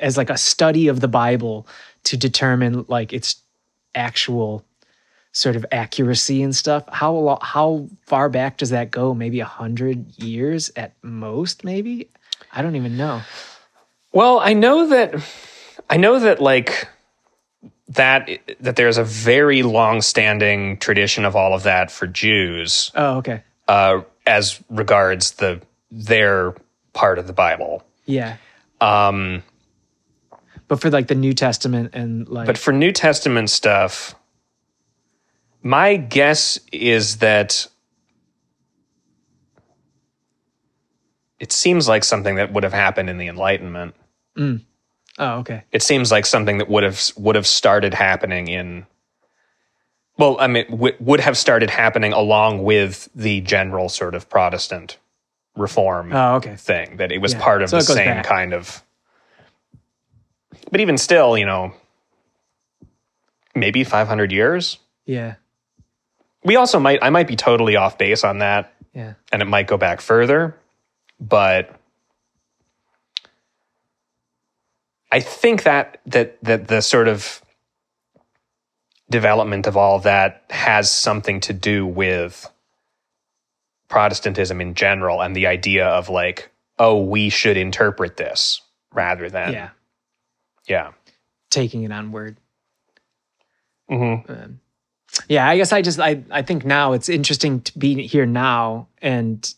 as like a study of the Bible to determine like its actual sort of accuracy and stuff? How lo- how far back does that go? Maybe a hundred years at most, maybe. I don't even know. Well, I know that I know that like that that there's a very long-standing tradition of all of that for Jews. Oh, okay. uh, as regards the their part of the Bible. Yeah. Um, But for like the New Testament and like but for New Testament stuff, my guess is that it seems like something that would have happened in the Enlightenment. Mm. oh okay. It seems like something that would have would have started happening in. Well, I mean, w- would have started happening along with the general sort of Protestant reform Oh okay. thing. That it was Yeah. part of So the same back. kind of. But even still, you know, maybe five hundred years. Yeah. We also might. I might be totally off base on that, Yeah. and it might go back further. But I think that that that the sort of development of all of that has something to do with Protestantism in general and the idea of like, oh, we should interpret this rather than Yeah. yeah. Taking it on word. Mm-hmm. Um, yeah, I guess I just I I think now it's interesting to be here now and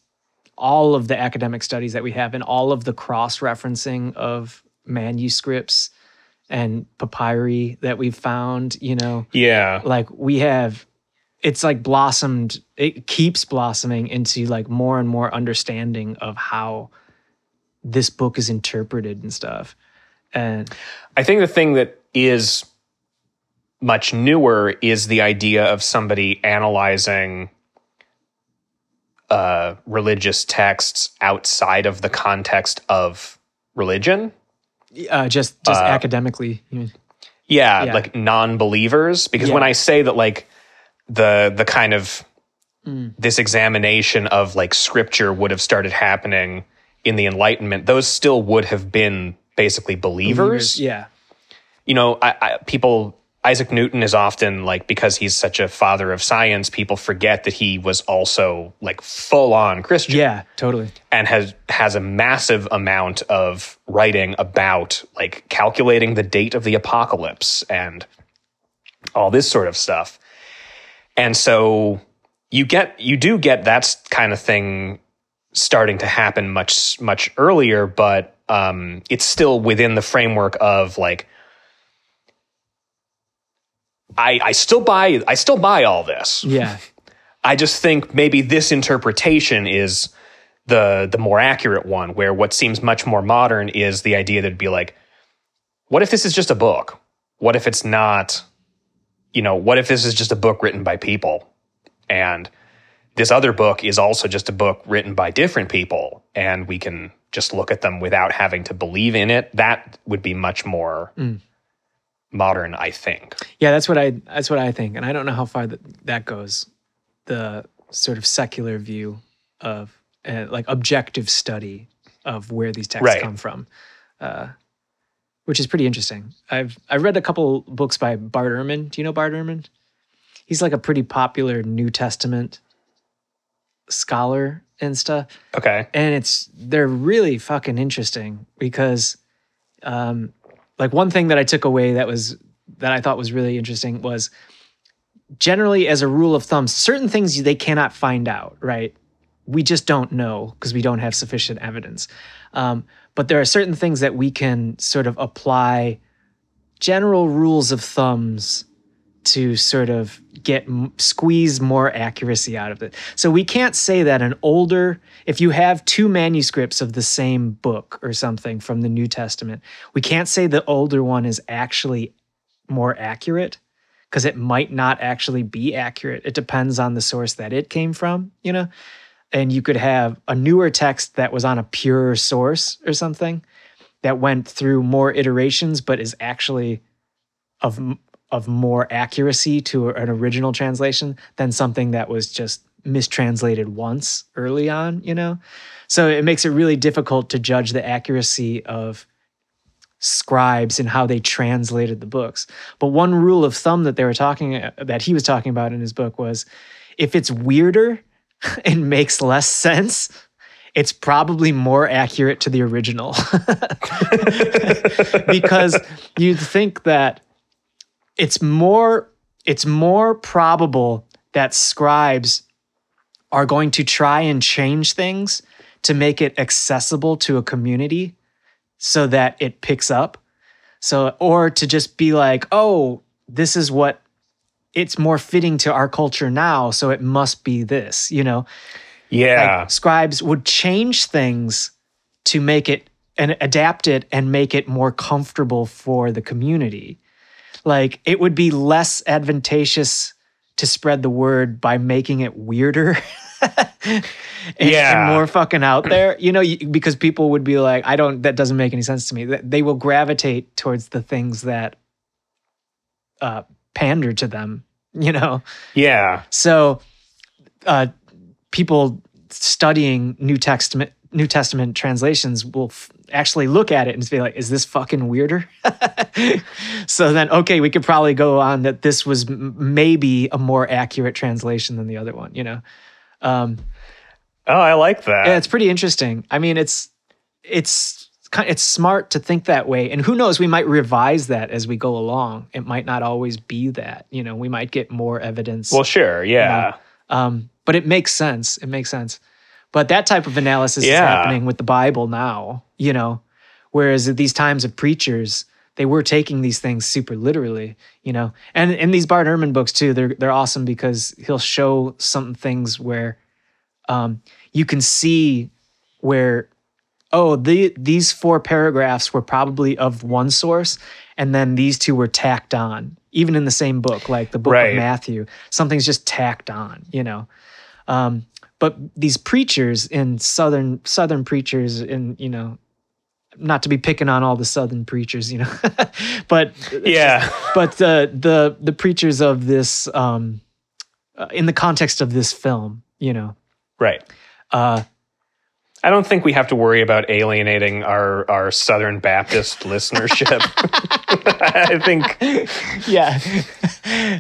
all of the academic studies that we have and all of the cross referencing of manuscripts and papyri that we've found, you know, Yeah. like we have it's like blossomed it keeps blossoming into like more and more understanding of how this book is interpreted and stuff. And I think the thing that is much newer is the idea of somebody analyzing uh, religious texts outside of the context of religion. uh, just just Uh, academically, you mean? Yeah, Yeah. like non-believers. Because when I say that, like the the kind of Mm. this examination of like scripture would have started happening in the Enlightenment, those still would have been basically believers. yeah. you know, I, I, people, Isaac Newton is often like, because he's such a father of science, people forget that he was also like full on Christian Yeah, totally. and has, has a massive amount of writing about like calculating the date of the apocalypse and all this sort of stuff. And so you get, you do get that kind of thing starting to happen much, much earlier, but um, it's still within the framework of like, I, I still buy I still buy all this. Yeah. I just think maybe this interpretation is the the more accurate one, where what seems much more modern is the idea that'd be like, what if this is just a book? What if it's not, you know, what if this is just a book written by people? And this other book is also just a book written by different people, and we can just look at them without having to believe in it. That would be much more modern, I think. Yeah, that's what I that's what I think, and I don't know how far that that goes. The sort of secular view of uh, like objective study of where these texts Right. come from, uh, which is pretty interesting. I've I've read a couple books by Bart Ehrman. Do you know Bart Ehrman? He's like a pretty popular New Testament scholar and stuff Okay. and it's they're really fucking interesting because um like one thing that I took away that was that I thought was really interesting was generally as a rule of thumb certain things they cannot find out right we just don't know because we don't have sufficient evidence um, but there are certain things that we can sort of apply general rules of thumbs to sort of get squeeze more accuracy out of it. So we can't say that an older if you have two manuscripts of the same book or something from the New Testament, we can't say the older one is actually more accurate because it might not actually be accurate. It depends on the source that it came from, you know? And you could have a newer text that was on a purer source or something that went through more iterations but is actually of of more accuracy to an original translation than something that was just mistranslated once early on, you know? So it makes it really difficult to judge the accuracy of scribes and how they translated the books. But one rule of thumb that they were talking that he was talking about in his book was if it's weirder and makes less sense, it's probably more accurate to the original. because you'd think that it's more it's more probable that scribes are going to try and change things to make it accessible to a community so that it picks up. So, or to just be like, oh, this is what it's more fitting to our culture now. So it must be this, you know? Yeah. Like scribes would change things to make it and adapt it and make it more comfortable for the community. Like it would be less advantageous to spread the word by making it weirder. and, Yeah. and more fucking out there, you know, because people would be like, I don't, that doesn't make any sense to me. They will gravitate towards the things that uh, pander to them, you know? yeah. So, uh, people studying New Testament New Testament translations will f- actually look at it and be like, "Is this fucking weirder?" so then, okay, we could probably go on that this was m- maybe a more accurate translation than the other one. You know, um, Oh, I like that. yeah, it's pretty interesting. I mean, it's it's it's smart to think that way, and who knows, we might revise that as we go along. It might not always be that. You know, we might get more evidence. well, sure. Yeah. Um, but it makes sense. It makes sense. But that type of analysis is happening with the Bible now, you know. Whereas at these times of preachers, they were taking these things super literally, you know. And in these Bart Ehrman books too, they're they're awesome because he'll show some things where um, you can see where oh the these four paragraphs were probably of one source, and then these two were tacked on, even in the same book, like the book Right. of Matthew. Something's just tacked on, you know. Um, but these preachers in southern southern preachers in you know not to be picking on all the southern preachers you know but Yeah. but the the the preachers of this um uh, in the context of this film you know Right. uh I don't think we have to worry about alienating our, our Southern Baptist listenership. I think yeah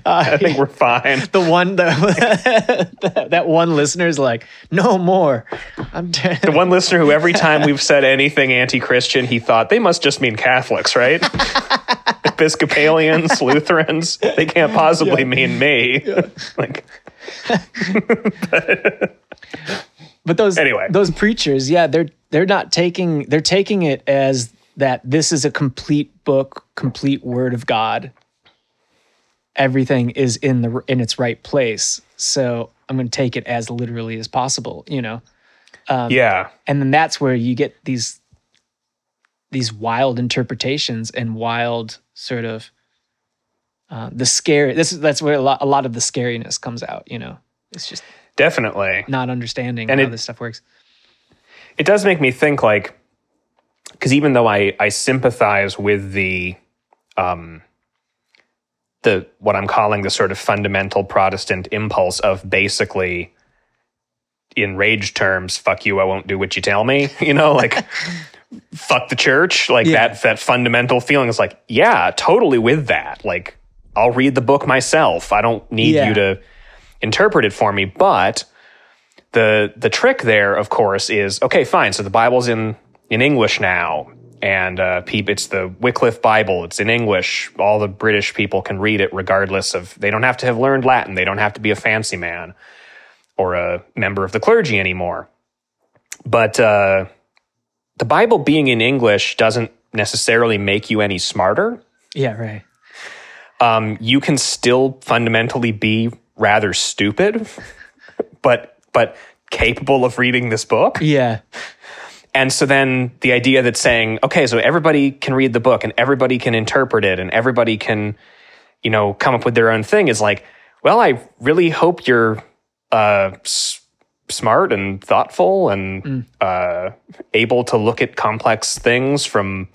uh, I think we're fine. the one that that one listener is like no more i'm dead The one listener who every time we've said anything anti-Christian, he thought they must just mean Catholics, right? Episcopalians, Lutherans, they can't possibly mean me. Like, But those Anyway. those preachers, yeah, they're they're not taking they're taking it as that this is a complete book, complete word of God. Everything is in the in its right place. So I'm going to take it as literally as possible, you know. yeah, And then that's where you get these these wild interpretations and wild sort of uh, the scary. This is that's where a lot, a lot of the scariness comes out. You know, it's just definitely. not understanding And how it- this stuff works. it does make me think like because even though I, I sympathize with the um the what I'm calling the sort of fundamental Protestant impulse of basically in rage terms, fuck you, I won't do what you tell me, you know, like fuck the church, like Yeah. that that fundamental feeling is like, yeah, totally with that. Like I'll read the book myself. I don't need Yeah. you to interpret it for me, but the the trick there, of course, is okay. Fine. So the Bible's in in English now, and uh, it's the Wycliffe Bible. It's in English. All the British people can read it, regardless of they don't have to have learned Latin. They don't have to be a fancy man or a member of the clergy anymore. But uh, the Bible being in English doesn't necessarily make you any smarter Yeah, right. um, you can still fundamentally be rather stupid, but but capable of reading this book. Yeah. And so then the idea that saying, okay, so everybody can read the book and everybody can interpret it and everybody can, you know, come up with their own thing is like, well, I really hope you're uh, s- smart and thoughtful and uh, able to look at complex things from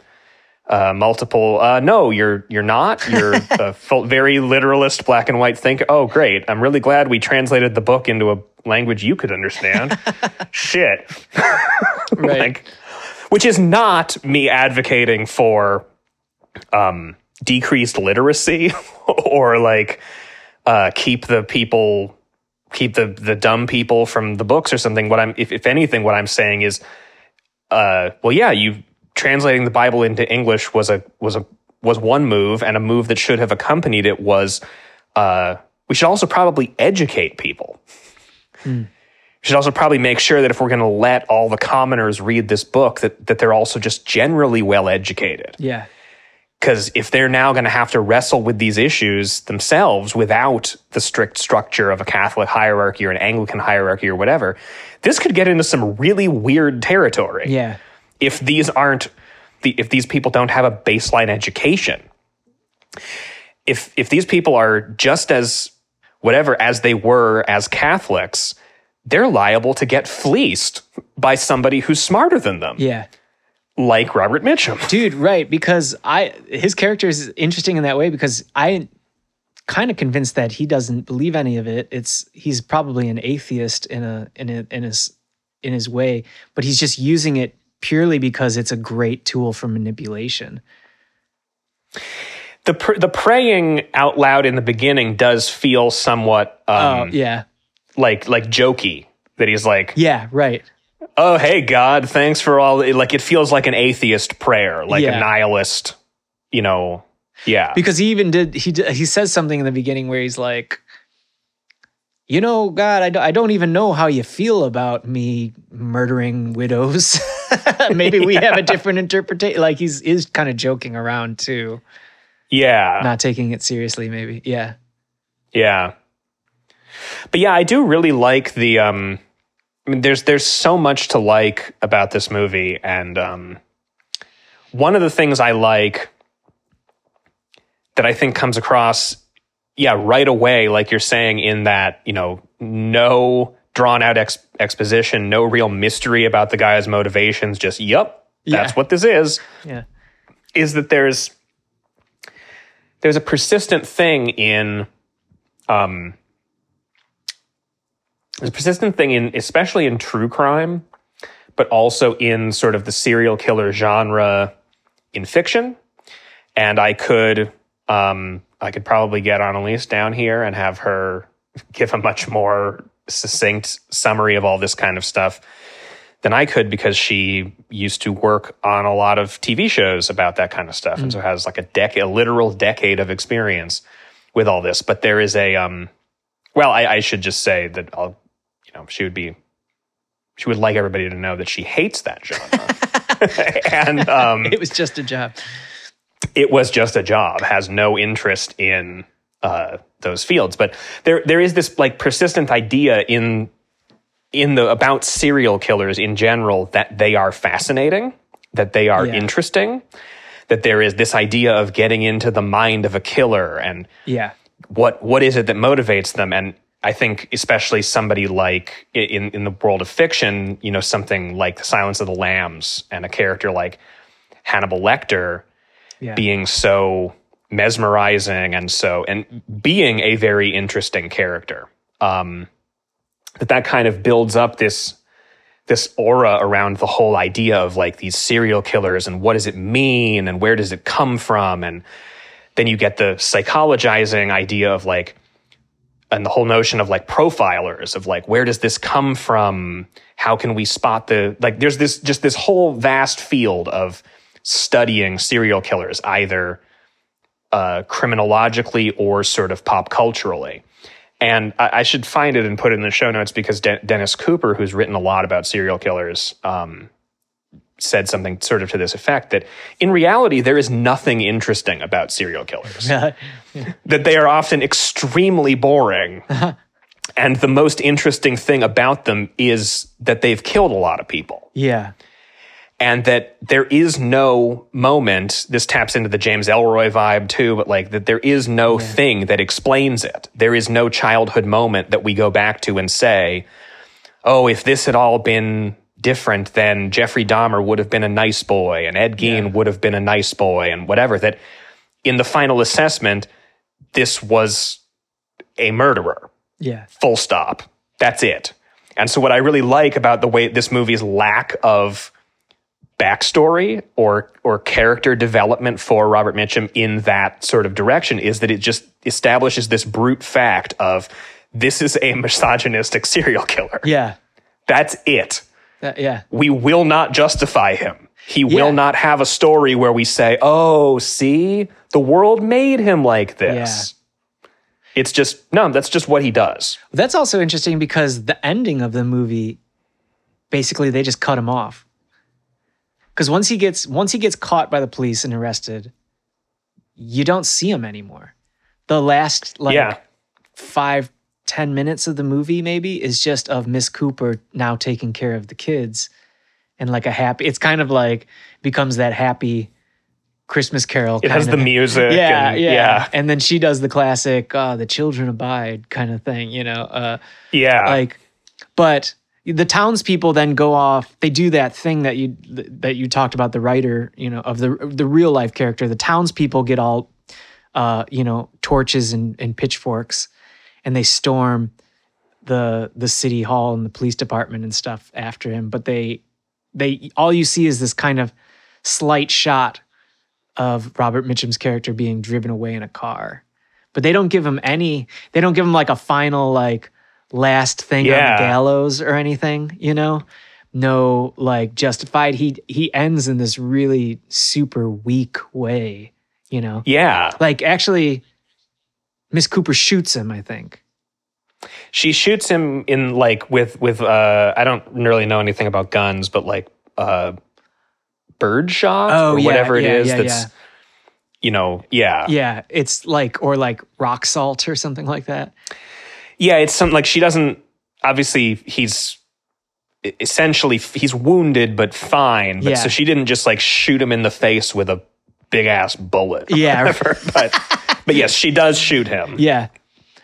uh, multiple. Uh, no, you're you're not. You're a full, very literalist, black and white thinker. Oh, great! I'm really glad we translated the book into a language you could understand. Shit, Right. like, which is not me advocating for um, decreased literacy or like uh, keep the people keep the the dumb people from the books or something. What I'm if, if anything, what I'm saying is, uh, well, yeah, you translating the Bible into English was a was a was one move, and a move that should have accompanied it was uh, we should also probably educate people. We should also probably make sure that if we're going to let all the commoners read this book, that, that they're also just generally well educated. Yeah. Because if they're now going to have to wrestle with these issues themselves without the strict structure of a Catholic hierarchy or an Anglican hierarchy or whatever, this could get into some really weird territory. Yeah. If these aren't the if these people don't have a baseline education. If if these people are just as whatever as they were as Catholics, they're liable to get fleeced by somebody who's smarter than them, Yeah. like Robert Mitchum. Dude, right, because I his character is interesting in that way because I kind of convinced that he doesn't believe any of it. It's he's probably an atheist in a in a, in his in his way, but he's just using it purely because it's a great tool for manipulation. The pr- the praying out loud in the beginning does feel somewhat um, Oh, yeah. like like jokey. That he's like, Yeah, right. oh hey God, thanks for all. Like it feels like an atheist prayer, like Yeah. a nihilist. You know, yeah. because he even did he he says something in the beginning where he's like you know god I don't even know how you feel about me murdering widows maybe we have a different interpretation like he's is kind of joking around too yeah. not taking it seriously maybe yeah Yeah. But yeah, I do really like the um I mean there's there's so much to like about this movie and um one of the things I like that I think comes across yeah, right away like you're saying in that, you know, no drawn out ex- exposition, no real mystery about the guy's motivations, just yep, that's Yeah. what this is yeah is that there's there's a persistent thing in um there's a persistent thing in especially in true crime but also in sort of the serial killer genre in fiction and i could um i could probably get Annelise down here and have her give a much more succinct summary of all this kind of stuff than I could because she used to work on a lot of TV shows about that kind of stuff, and so has like a decade, a literal decade of experience with all this. But there is a, um, well, I, I should just say that I'll, you know, she would be, she would like everybody to know that she hates that genre, and um, it was just a job. it was just a job, has no interest in uh, those fields. But there there is this like persistent idea in in the about serial killers in general that they are fascinating, that they are Yeah. interesting, that there is this idea of getting into the mind of a killer and yeah what what is it that motivates them and I think especially somebody like in in the world of fiction, you know, something like The Silence of the Lambs and a character like Hannibal Lecter yeah being so mesmerizing and so and being a very interesting character. Um that that kind of builds up this this aura around the whole idea of like these serial killers and what does it mean and where does it come from? And then you get the psychologizing idea of like and the whole notion of like profilers of like where does this come from? How can we spot the like there's this just this whole vast field of studying serial killers either uh, criminologically or sort of pop culturally and I, I should find it and put it in the show notes because De- dennis cooper who's written a lot about serial killers um, said something sort of to this effect that in reality there is nothing interesting about serial killers that they are often extremely boring. and the most interesting thing about them is that they've killed a lot of people. yeah And that there is no moment, this taps into the James Ellroy vibe too, but like that there is no thing that explains it. There is no childhood moment that we go back to and say, oh, if this had all been different, then Jeffrey Dahmer would have been a nice boy and Ed Gein would have been a nice boy and whatever. That in the final assessment, this was a murderer yeah full stop. That's it. And so, what I really like about the way this movie's lack of backstory or or character development for Robert Mitchum in that sort of direction is that it just establishes this brute fact of this is a misogynistic serial killer. yeah That's it. That- yeah We will not justify him. He Yeah. will not have a story where we say, "Oh, see, the world made him like this." Yeah. It's just no, that's just what he does. That's also interesting because the ending of the movie, basically, they just cut him off. Because once he gets once he gets caught by the police and arrested, you don't see him anymore. The last like yeah. five ten minutes of the movie maybe is just of Miss Cooper now taking care of the kids, and like a happy. It's kind of like becomes that happy Christmas Carol. It has the of- music. yeah, and, yeah, yeah, And then she does the classic, uh, "The children abide" kind of thing, you know. Uh, yeah. like but the townspeople then go off they do that thing that you that you talked about the writer you know of the the real life character. The townspeople get all uh you know torches and, and pitchforks and they storm the the city hall and the police department and stuff after him. But they they all you see is this kind of slight shot of Robert Mitchum's character being driven away in a car. But they don't give him any they don't give him like a final like last thing on the gallows or anything you know no like justified he he ends in this really super weak way you know yeah. like actually miss cooper shoots him i think She shoots him in like with with uh I don't really know anything about guns, but like uh bird shot Oh, or yeah, whatever it yeah, is yeah, that's yeah. you know, yeah. yeah it's like or like rock salt or something like that Yeah, it's something like she doesn't obviously he's essentially he's wounded but fine, but Yeah. so she didn't just like shoot him in the face with a big ass bullet. Yeah. whatever, but but yes, she does shoot him. yeah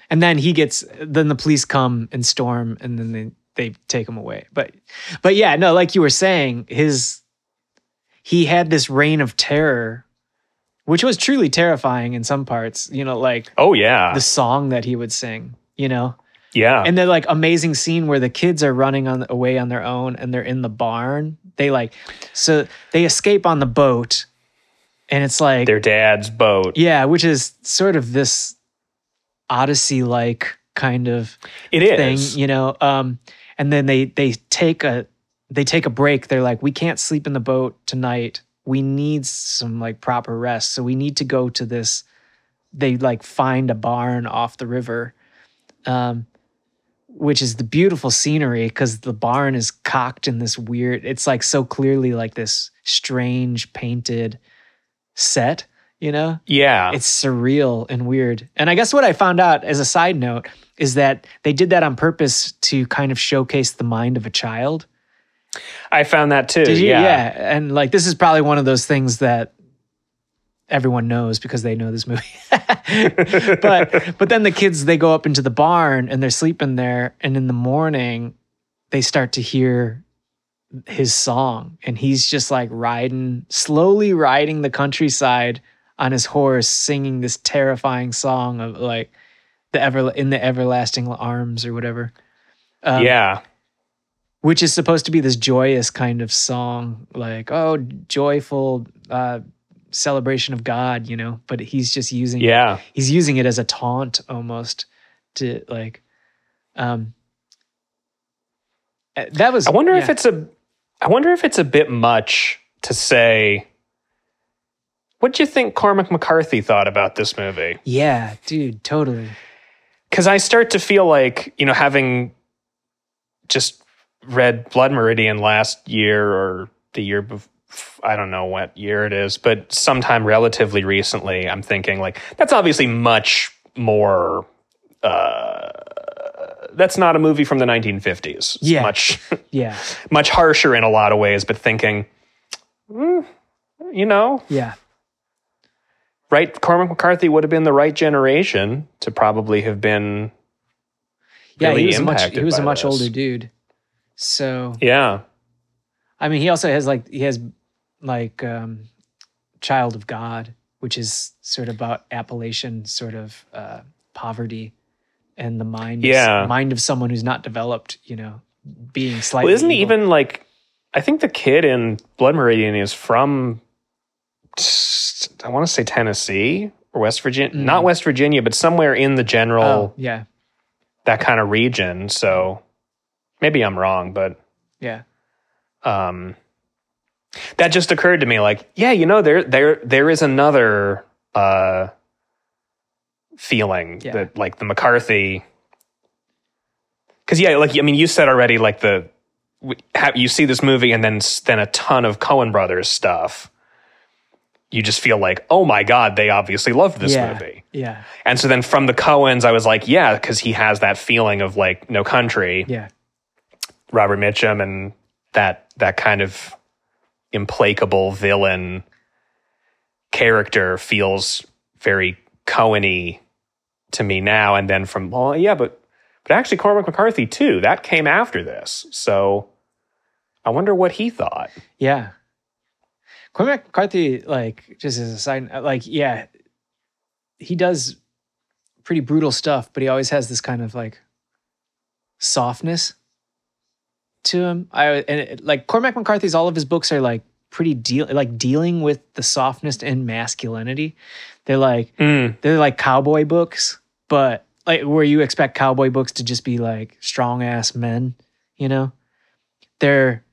and then he gets then the police come and storm and then they they take him away but but yeah no like you were saying his he had this reign of terror which was truly terrifying in some parts you know like Oh yeah. the song that he would sing you know? Yeah. and then like amazing scene where the kids are running on away on their own and they're in the barn. They like so they escape on the boat and it's like Their dad's boat. yeah which is sort of this odyssey like kind of It thing is. you know? Um and then they they take a they take a break. They're like we can't sleep in the boat tonight. We need some like proper rest. So we need to go to this they like find a barn off the river um which is the beautiful scenery because the barn is cocked in this weird it's like so clearly like this strange painted set you know Yeah. it's surreal and weird. And I guess what I found out as a side note is that they did that on purpose to kind of showcase the mind of a child. I found that too. Did you? yeah. And like this is probably one of those things that everyone knows because they know this movie. but but then the kids they go up into the barn and they're sleeping there and in the morning they start to hear his song and he's just like riding slowly riding the countryside on his horse singing this terrifying song of like the ever in the everlasting arms or whatever um, yeah. which is supposed to be this joyous kind of song like oh joyful uh celebration of god you know but he's just using Yeah. he's using it as a taunt almost to like um uh, that was I wonder if it's a I wonder if it's a bit much to say what do you think Cormac McCarthy thought about this movie? yeah dude totally Cuz I start to feel like, you know, having just read Blood Meridian last year or the year before I don't know what year it is, but sometime relatively recently, I'm thinking like that's obviously much more uh that's not a movie from the 1950s. It's Yeah. much yeah much harsher in a lot of ways, but thinking, "Hmm, you know, yeah right? Cormac McCarthy would have been the right generation to probably have been. yeah really he was a much he was a much this. older dude so Yeah, I mean, he also has like he has like um, Child of God, which is sort of about Appalachian sort of uh, poverty and the mind, Yeah. mind of someone who's not developed. You know, being slightly. well, isn't evil. even like? I think the kid in Blood Meridian is from. I want to say Tennessee or West Virginia, not West Virginia, but somewhere in the general Oh, yeah, that kind of region. So maybe I'm wrong, but yeah, um that just occurred to me like yeah you know there there there is another uh feeling Yeah. that like the McCarthy. Because yeah, like I mean, you said already, like the have, you see this movie and then then a ton of Coen Brothers stuff. You just feel like, oh my god, they obviously loved this yeah. movie. Yeah. And so then from the Coens, I was like, yeah, because he has that feeling of like No Country, Yeah. Robert Mitchum, and that that kind of implacable villain character feels very Coen-y to me now. And then from well, yeah, but but actually Cormac McCarthy too. That came after this, so I wonder what he thought. Yeah. Cormac McCarthy, like, just as a side, like, yeah, he does pretty brutal stuff, but he always has this kind of like softness to him. I and it, like Cormac McCarthy's, all of his books are like pretty deal, like dealing with the softness and masculinity. They're like Mm, they're like cowboy books, but like where you expect cowboy books to just be like strong ass men, you know? They're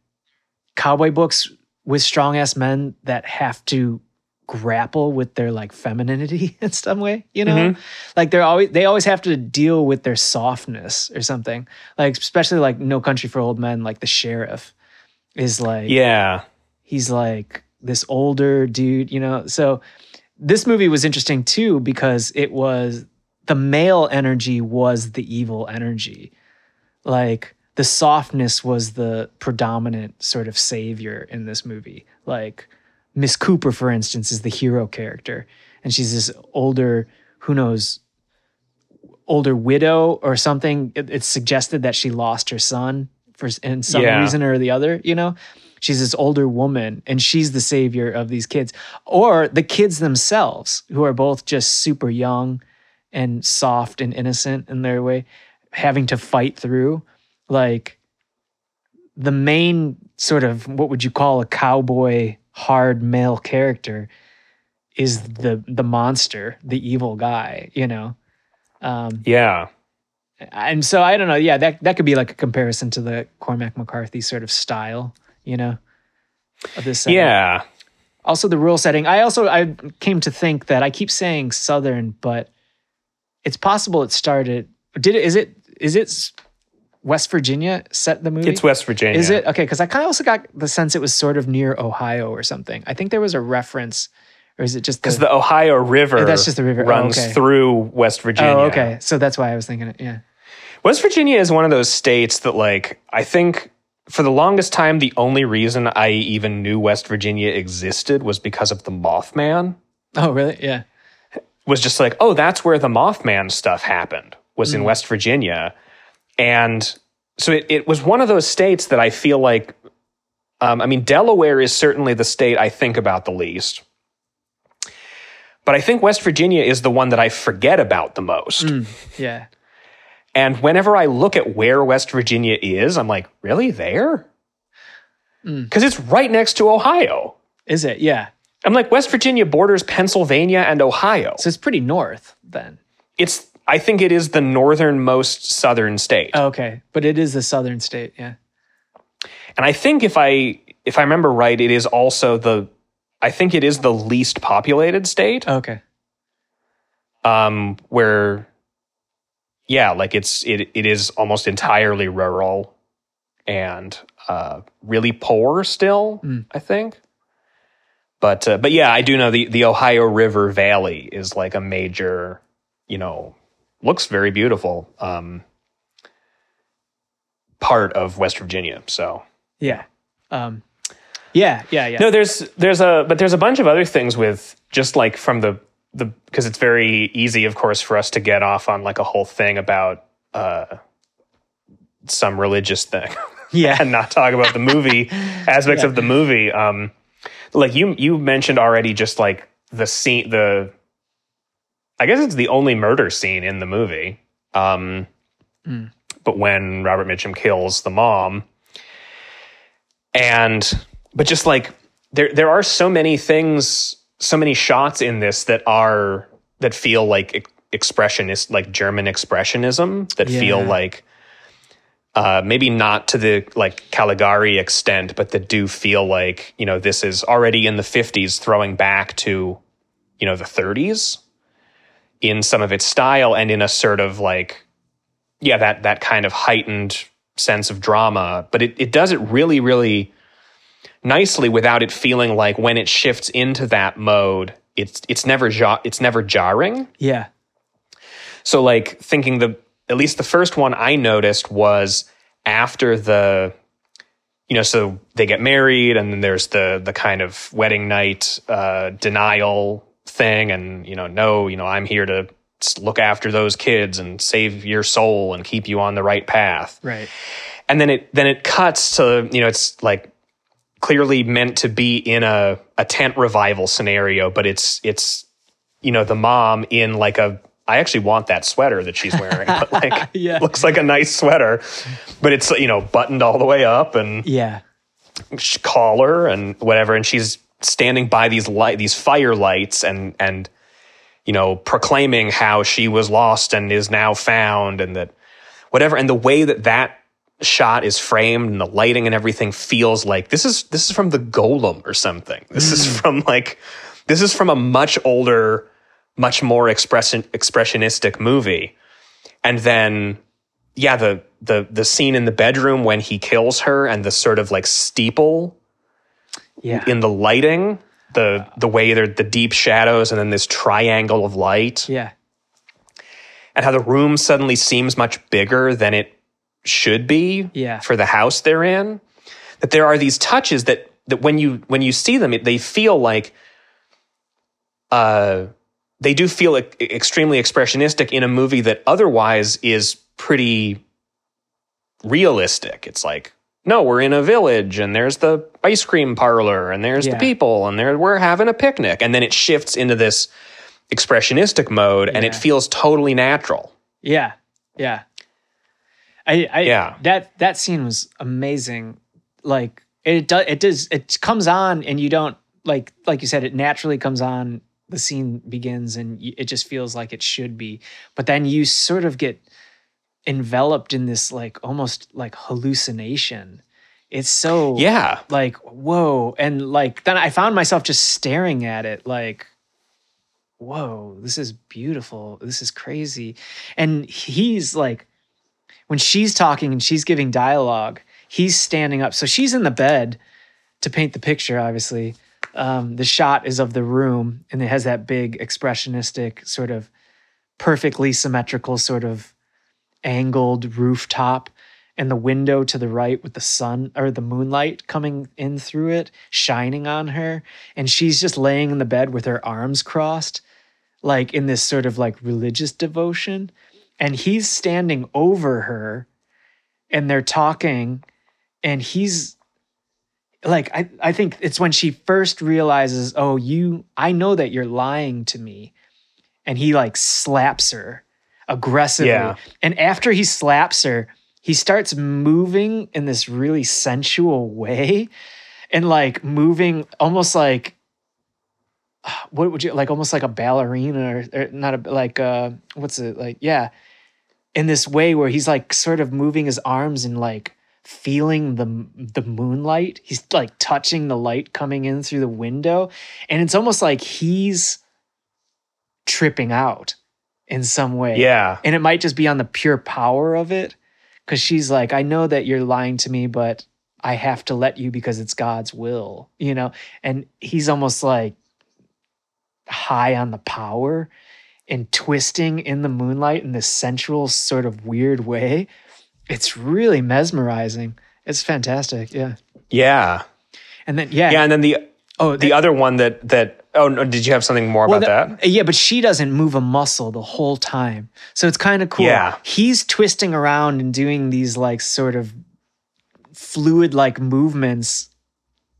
cowboy books with strong ass men that have to grapple with their like femininity in some way, you know? Mhm. Like they're always they always have to deal with their softness or something. Like especially like No Country for Old Men, like the sheriff is like yeah, he's like this older dude, you know. So this movie was interesting too because it was the male energy was the evil energy. Like the softness was the predominant sort of savior in this movie. Like Miss Cooper, for instance, is the hero character, and she's this older, who knows, older widow or something. It- it's suggested that she lost her son for in some Yeah. reason or the other. You know, she's this older woman, and she's the savior of these kids, or the kids themselves, who are both just super young and soft and innocent in their way, having to fight through like the main sort of what would you call a cowboy hard male character is the the monster, the evil guy, you know. Um, yeah. and so I don't know. Yeah, that that could be like a comparison to the Cormac McCarthy sort of style, you know, of this. setting. Yeah. Also, the rural setting. I also I came to think that I keep saying Southern, but it's possible it started. Did it? Is it? Is it West Virginia set the movie? It's West Virginia. Is it okay? Because I kind of also got the sense it was sort of near Ohio or something. I think there was a reference, or is it just Because the Ohio River Oh, that's just the river. Oh, runs okay. through West Virginia. Oh, okay. So that's why I was thinking it. Yeah. West Virginia is one of those states that, like, I think for the longest time, the only reason I even knew West Virginia existed was because of the Mothman. Oh, really? Yeah. Was just like, oh, that's where the Mothman stuff happened, was Mm. in West Virginia. And so it, it was one of those states that I feel like, um, I mean, Delaware is certainly the state I think about the least. But I think West Virginia is the one that I forget about the most. Yeah. And whenever I look at where West Virginia is, I'm like, really there? Mm. Because it's right next to Ohio. Is it? Yeah. I'm like, West Virginia borders Pennsylvania and Ohio. So it's pretty north then. It's, I think it is the northernmost southern state. Oh, okay. But it is the southern state. Yeah. and I think if I, if I remember right, it is also the, I think it is the least populated state. Okay. um, where yeah like it's it, it is almost entirely rural and uh, really poor still Mm. i think but uh, but yeah i do know the the ohio river valley is like a major you know looks very beautiful um, part of west virginia so Yeah. Um, yeah. Yeah. Yeah. no, there's there's a but there's a bunch of other things with just like from the the because it's very easy, of course, for us to get off on like a whole thing about uh some religious thing yeah. and not talk about the movie aspects Yeah. of the movie. Um like you you mentioned already just like the scene the I guess it's the only murder scene in the movie. Um Mm. but when Robert Mitchum kills the mom and but just like there there are so many things so many shots in this that are that feel like expressionist like german expressionism that feel like uh maybe not to the like caligari extent but that do feel like you know this is already in the 50s throwing back to you know the 30s in some of its style and in a sort of like yeah that that kind of heightened sense of drama but it, it does it really really nicely without it feeling like when it shifts into that mode it's it's never ja- it's never jarring Yeah. so like thinking the at least the first one I noticed was after the you know so they get married and then there's the the kind of wedding night uh denial thing and you know no you know I'm here to look after those kids and save your soul and keep you on the right path Right. and then it then it cuts to you know it's like clearly meant to be in a a tent revival scenario but it's it's you know the mom in like a I actually want that sweater that she's wearing but like Yeah. looks like a nice sweater but it's you know buttoned all the way up and Yeah. collar and whatever and she's standing by these light these fire lights and and you know proclaiming how she was lost and is now found and that whatever and the way that that shot is framed and the lighting and everything feels like this is this is from the golem or something. This is hmm. from like this is from a much older much more expression expressionistic movie. And then yeah the the the scene in the bedroom when he kills her and the sort of like steeple Yeah. in the lighting the the way they're the deep shadows and then this triangle of light yeah. and how the room suddenly seems much bigger than it should be Yeah. for the house they're in that there are these touches that that when you when you see them it, they feel like uh they do feel e- extremely expressionistic in a movie that otherwise is pretty realistic it's like no we're in a village and there's the ice cream parlor and there's Yeah. the people and there we're having a picnic and then it shifts into this expressionistic mode and it feels totally natural Yeah. Yeah. I, I Yeah. that that scene was amazing. Like it does it does it comes on and you don't like like you said it naturally comes on the scene begins and it just feels like it should be. But then you sort of get enveloped in this like almost like hallucination. It's so yeah. like whoa. And like then i found myself just staring at it like whoa this is beautiful. This is crazy. And he's like when she's talking and she's giving dialogue he's standing up. So she's in the bed to paint the picture obviously. Um, the shot is of the room and it has that big expressionistic sort of perfectly symmetrical sort of angled rooftop and the window to the right with the sun or the moonlight coming in through it, shining on her. And she's just laying in the bed with her arms crossed, like in this sort of like religious devotion. And he's standing over her and they're talking. And he's like, I, I think it's when she first realizes, oh, you, I know that you're lying to me. And he like slaps her aggressively. Yeah. And after he slaps her, he starts moving in this really sensual way and like moving almost like what would you like almost like a ballerina or, or not a like uh what's it like yeah in this way where he's like sort of moving his arms and like feeling the the moonlight he's like touching the light coming in through the window and it's almost like he's tripping out in some way. Yeah. And it might just be on the pure power of it because she's like i know that you're lying to me but i have to let you because it's god's will you know? And he's almost like high on the power and twisting in the moonlight in this sensual sort of weird way. It's really mesmerizing. It's fantastic yeah. Yeah. And then yeah. Yeah and then the oh the other one that that oh no, did you have something more Well, about that the- Yeah, but she doesn't move a muscle the whole time. So it's kind of cool. Yeah. He's twisting around and doing these like sort of fluid like movements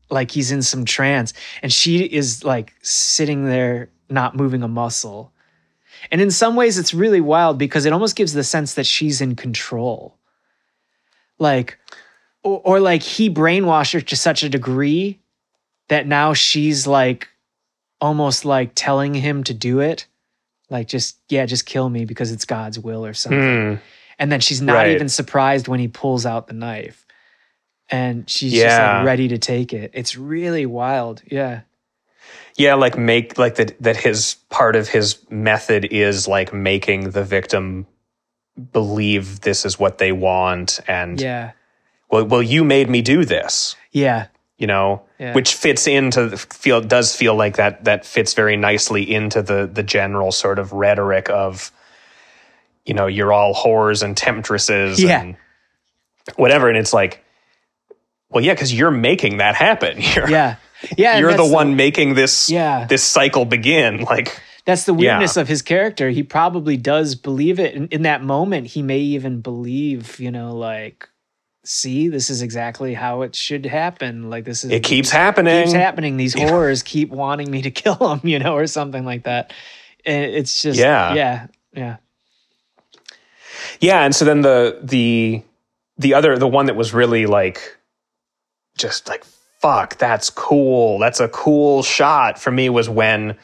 like he's in some trance and she is like sitting there not moving a muscle. And in some ways it's really wild because it almost gives the sense that she's in control. Like or, or like he brainwashed her to such a degree that now she's like almost like telling him to do it like just yeah just kill me because it's god's will or something Hmm. and then she's not Right. even surprised when he pulls out the knife and she's just like ready to take it it's really wild yeah yeah like make like that that his part of his method is like making the victim believe this is what they want and Yeah. well, well you made me do this Yeah. You know Yeah. which fits into the feel does feel like that that fits very nicely into the the general sort of rhetoric of you know you're all whores and temptresses Yeah. and whatever and it's like well yeah because you're making that happen you're, Yeah. Yeah. you're the one making this Yeah. this cycle begin like That's the Yeah. weirdness of his character. He probably does believe it. In, in that moment, he may even believe, you know, like, see, this is exactly how it should happen. Like, this is it keeps happening keeps happening. These horrors keep wanting me to kill them you know, or something like that. And it's just, Yeah. yeah, yeah, Yeah, and so then the the the other the one that was really like just like fuck, that's cool. That's a cool shot for me was when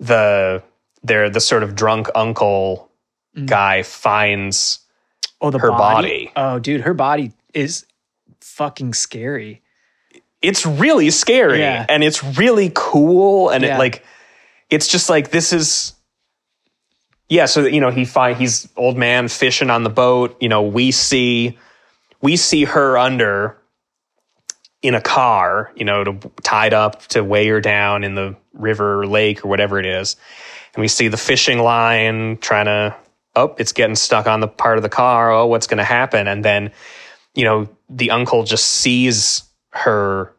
the there the sort of drunk uncle Mm. guy finds Oh, the Her body. body. Oh, dude, her body is fucking scary. it's really scary Yeah. and it's really cool and Yeah. it like it's just like this is yeah so you know he find he's old man fishing on the boat you know we see we see her under in a car you know to, tied up to weigh her down in the river or lake or whatever it is and we see the fishing line trying to oh it's getting stuck on the part of the car oh what's going to happen and then you know the uncle just sees her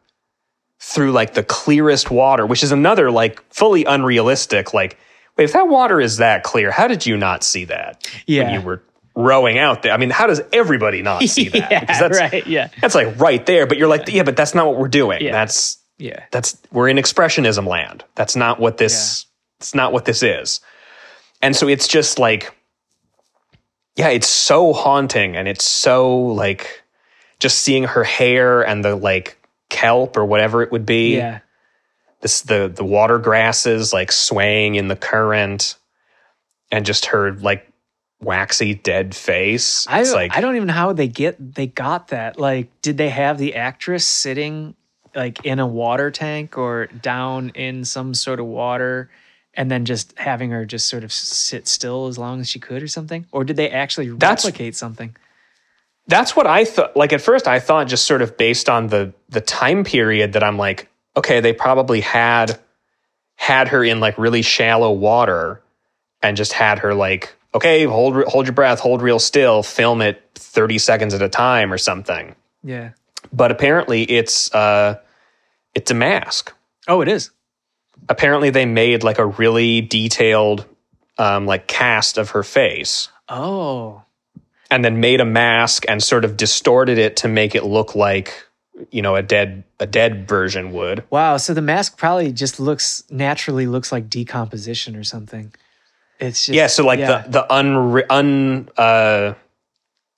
through like the clearest water which is another like fully unrealistic like wait if that water is that clear how did you not see that Yeah. when you were rowing out there i mean how does everybody not see that yeah, because that's right. Yeah, that's like right there but you're like yeah but that's not what we're doing Yeah. that's yeah, that's we're in expressionism land. That's not what this it's not what this is. And so it's just like yeah, it's so haunting and it's so like just seeing her hair and the like kelp or whatever it would be. yeah. This the the water grasses like swaying in the current and just her like waxy dead face. I It's like I don't even know how they get they got that. Like, did they have the actress sitting like in a water tank or down in some sort of water, and then just having her just sort of sit still as long as she could or something? Or did they actually replicate something? That's what I thought. Like at first, I thought just sort of based on the the time period that I'm like, okay, they probably had had her in like really shallow water and just had her like, okay, hold hold your breath, hold real still, film it 30 seconds at a time or something. Yeah. But apparently, it's uh, it's a mask. Oh, it is. Apparently, they made like a really detailed um, like cast of her face Oh, and then made a mask and sort of distorted it to make it look like you know a dead a dead version would wow. So the mask probably just looks naturally looks like decomposition or something. It's just yeah so like yeah. the the un, un uh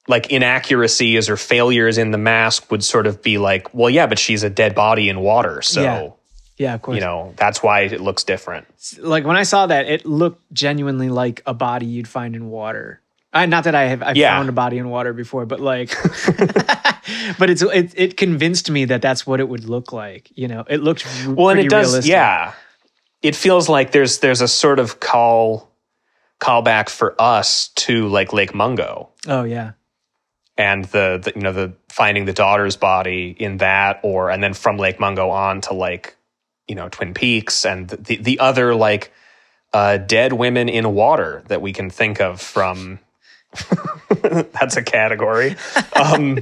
like inaccuracies or failures in the mask would sort of be like well yeah but she's a dead body in water so Yeah. yeah, of course. you know that's why it looks different like when I saw that, it looked genuinely like a body you'd find in water. I, not that I have I've Yeah. found a body in water before, but like, but it's it, it convinced me that that's what it would look like. You know, it looked well and it does realistic. yeah it feels like there's there's a sort of call callback for us to like lake mungo Oh yeah, and the, the you know the finding the daughter's body in that or and then from lake mungo on to like you know twin peaks and the the other like uh dead women in water that we can think of from that's a category um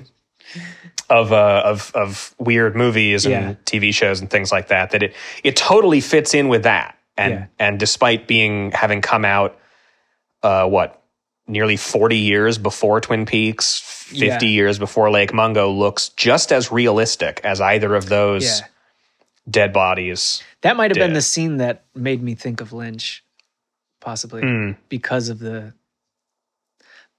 of uh of of weird movies and Yeah. tv shows and things like that that it it totally fits in with that and Yeah. and despite being having come out uh what nearly 40 years before Twin Peaks, 50 Yeah. years before Lake Mungo looks just as realistic as either of those dead bodies. That might have been the scene that made me think of Lynch, possibly Hmm. because of the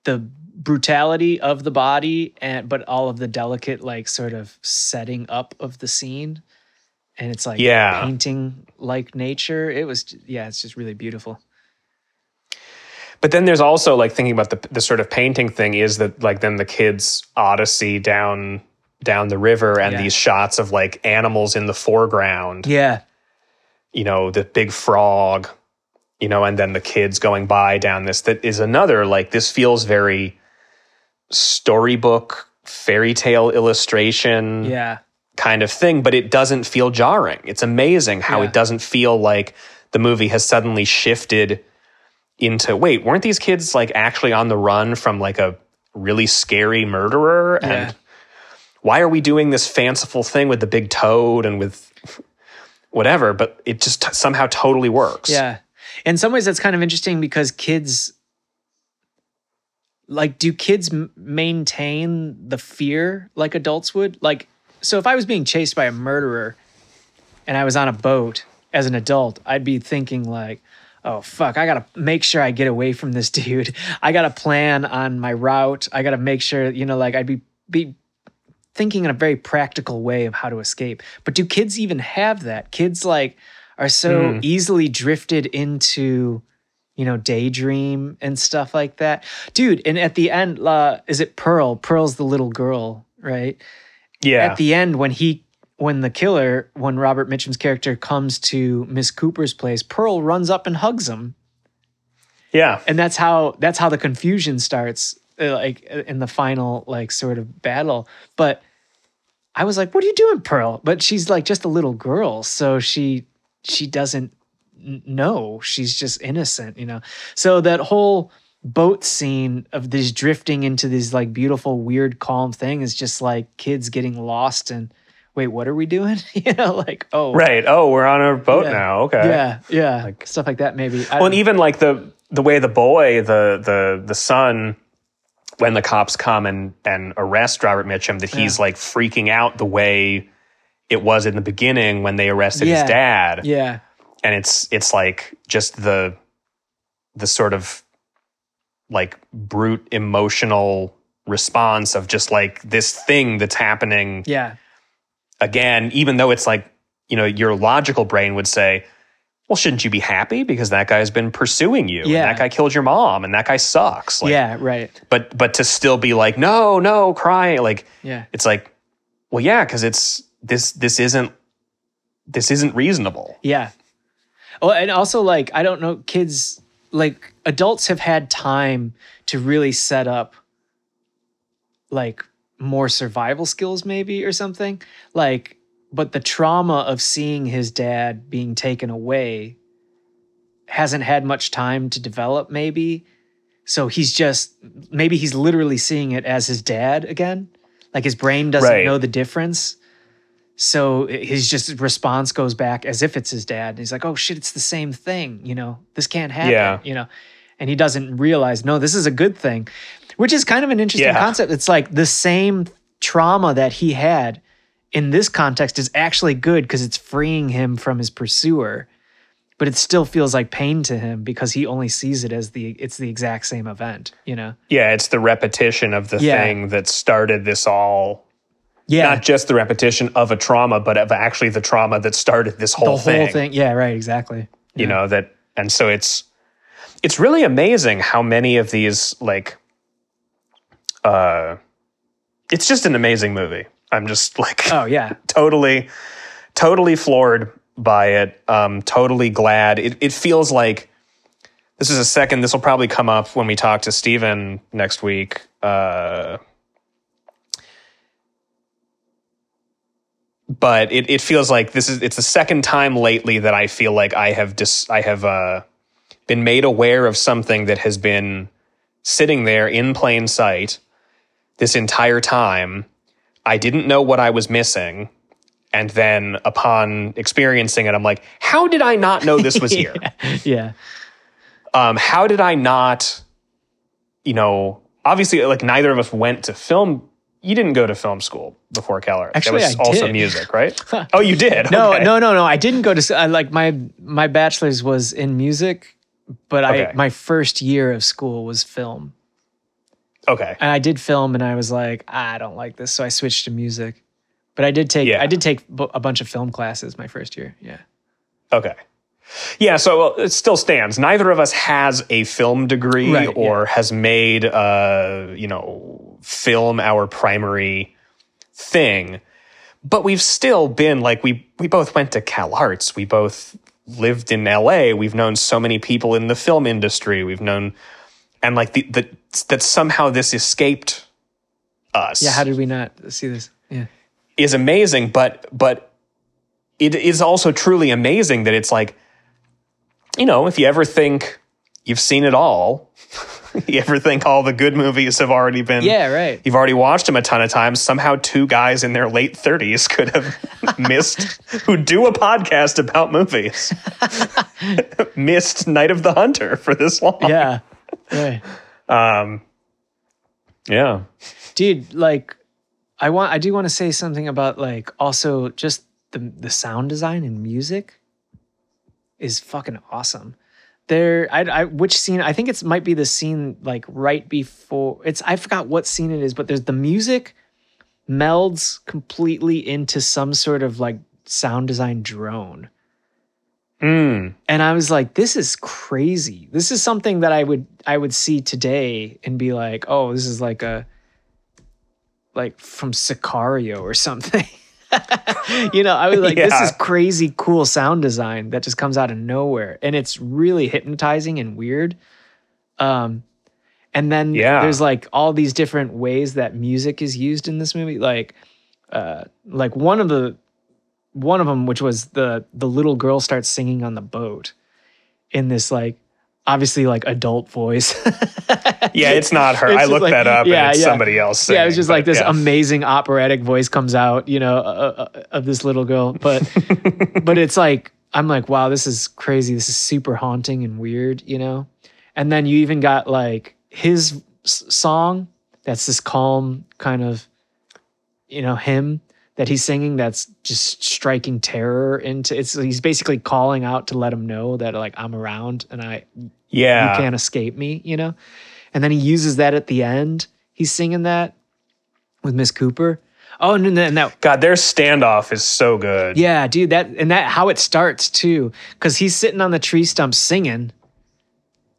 the brutality of the body and but all of the delicate like sort of setting up of the scene. And it's like Yeah. painting like nature. It was yeah it's just really beautiful. But then there's also like thinking about the the sort of painting thing is that like then the kids odyssey down down the river and Yeah. these shots of like animals in the foreground, yeah. You know, the big frog you know, and then the kids going by down this that is another like this feels very storybook fairy tale illustration Yeah. kind of thing, but it doesn't feel jarring. It's amazing how Yeah. it doesn't feel like the movie has suddenly shifted into wait, weren't these kids like actually on the run from like a really scary murderer? Yeah. And why are we doing this fanciful thing with the big toad and with whatever? But it just t- somehow totally works. Yeah. In some ways, that's kind of interesting because kids, like, do kids maintain the fear like adults would? Like, so if I was being chased by a murderer and I was on a boat as an adult, I'd be thinking, like, oh, fuck, I gotta make sure I get away from this dude. I gotta plan on my route. I gotta make sure, you know, like, I'd be, be, thinking in a very practical way of how to escape. But do kids even have that? Kids like are so Hmm. easily drifted into, you know, daydream and stuff like that. Dude, and at the end, uh, is it Pearl? Pearl's the little girl, right? Yeah. At the end, when he when the killer, when Robert Mitchum's character comes to Miss Cooper's place, Pearl runs up and hugs him yeah. and that's how that's how the confusion starts uh, like uh, in the final like sort of battle but i was like what are you doing pearl but she's like just a little girl so she she doesn't know she's just innocent you know so that whole boat scene of this drifting into this like beautiful weird calm thing is just like kids getting lost and wait what are we doing you know like oh Right. Oh, we're on a boat Yeah. now. Okay. yeah yeah like, stuff like that maybe I Well, and even like the the way the boy, the the the son, when the cops come and and arrest Robert Mitchum, that he's Yeah. like freaking out the way it was in the beginning when they arrested Yeah. his dad, yeah and it's it's like just the the sort of like brute emotional response of just like this thing that's happening yeah again, even though it's like, you know, your logical brain would say, well, shouldn't you be happy because that guy's been pursuing you? Yeah. And that guy killed your mom and that guy sucks. Like, yeah right But but to still be like, no, no, crying, like yeah it's like, well, yeah, because it's this this isn't this isn't reasonable. Yeah. Well, and also like I don't know, kids like adults have had time to really set up like more survival skills maybe or something. Like but the trauma of seeing his dad being taken away hasn't had much time to develop maybe. So he's just maybe he's literally seeing it as his dad again. Like his brain doesn't Right. know the difference. So his just response goes back as if it's his dad. And he's like, "Oh shit, it's the same thing. You know, this can't happen." Yeah. You know, and he doesn't realize, no, this is a good thing, which is kind of an interesting Yeah. concept. It's like the same trauma that he had in this context is actually good because it's freeing him from his pursuer, but it still feels like pain to him because he only sees it as the it's the exact same event. You know? Yeah, it's the repetition of the Yeah. thing that started this all. Yeah. Not just the repetition of a trauma, but of actually the trauma that started this whole thing. the whole thing. thing. Yeah. Right. Exactly. you know that and so it's it's really amazing how many of these like uh it's just an amazing movie i'm just like Oh yeah. totally totally floored by it um totally glad it, it feels like this is a second this will probably come up when we talk to Steven next week uh but it, it feels like this is it's the second time lately that I feel like I have dis, I have uh, been made aware of something that has been sitting there in plain sight this entire time. I didn't know what I was missing. And then upon experiencing it, I'm like, how did I not know this was here? Yeah. um, how did I not, you know, obviously, like neither of us went to film. You didn't go to film school before Keller. Actually, that was I also did. music, right? oh, you did. No, Okay. no, no, no. I didn't go to I, like my my bachelor's was in music, but I my first year of school was film, Okay. and I did film, and I was like, I don't like this, so I switched to music. But I did take Yeah. I did take a bunch of film classes my first year. Yeah. Okay. Yeah, so well, it still stands. Neither of us has a film degree Right, or has made, uh, you know, film our primary thing. But we've still been like we we both went to Cal Arts. We both lived in LA, we've known so many people in the film industry. We've known, and like the, the that somehow this escaped us. Yeah, how did we not see this? Yeah. is amazing, but but it is also truly amazing that it's like, you know, if you ever think you've seen it all, you ever think all the good movies have already been Yeah, right. You've already watched them a ton of times. Somehow, two guys in their late 30s could have missed, who do a podcast about movies, missed Night of the Hunter for this long. Yeah. Right. Um, yeah. dude like i want i do want to say something about like also just the the sound design and music is fucking awesome there I, I which scene i think it's might be the scene like right before it's i forgot what scene it is but there's the music melds completely into some sort of like sound design drone Mm. and I was like, this is crazy. This is something that I would I would see today and be like, oh, this is like a like from Sicario or something. you know, I was like, this is crazy cool sound design that just comes out of nowhere. And it's really hypnotizing and weird. Um and then Yeah. there's like all these different ways that music is used in this movie. Like uh like one of the one of them which was the the little girl starts singing on the boat in this like obviously like adult voice Yeah, it's not her. It's I looked like- that up yeah, and it's yeah. somebody else. yeah it was singing, just like this yeah. amazing operatic voice comes out you know uh, uh, of this little girl but but it's like i'm like wow this is crazy this is super haunting and weird you know and then you even got like his s- song that's this calm kind of you know hymn that he's singing that's just striking terror into it's he's basically calling out to let him know that like i'm around and i Yeah. you can't escape me, you know? And then he uses that at the end. He's singing that with Miss Cooper. Oh, and then that, God, their standoff is so good. yeah, dude, that, and that, how it starts too, because he's sitting on the tree stump singing,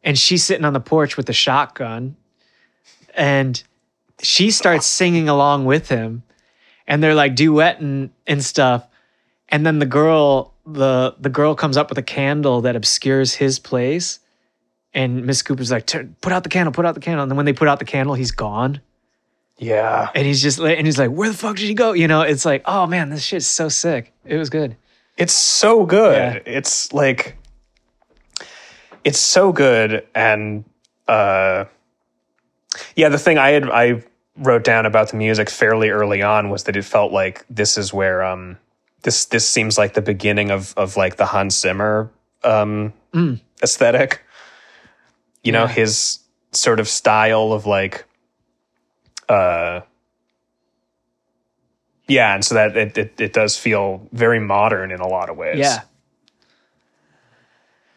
and she's sitting on the porch with the shotgun, and she starts singing along with him, and they're like duetting and stuff. And then the girl, the the girl comes up with a candle that obscures his place. And Miss Cooper's like, put out the candle, put out the candle. And then when they put out the candle, he's gone. Yeah. And he's just like, and he's like, where the fuck did he go? You know, it's like, oh man, this shit's so sick. It was good. It's so good. Yeah. It's like it's so good and uh yeah, the thing I had I wrote down about the music fairly early on was that it felt like this is where um this this seems like the beginning of of like the Hans Zimmer um aesthetic. You know, his sort of style of like uh yeah, and so that it, it, it does feel very modern in a lot of ways. Yeah.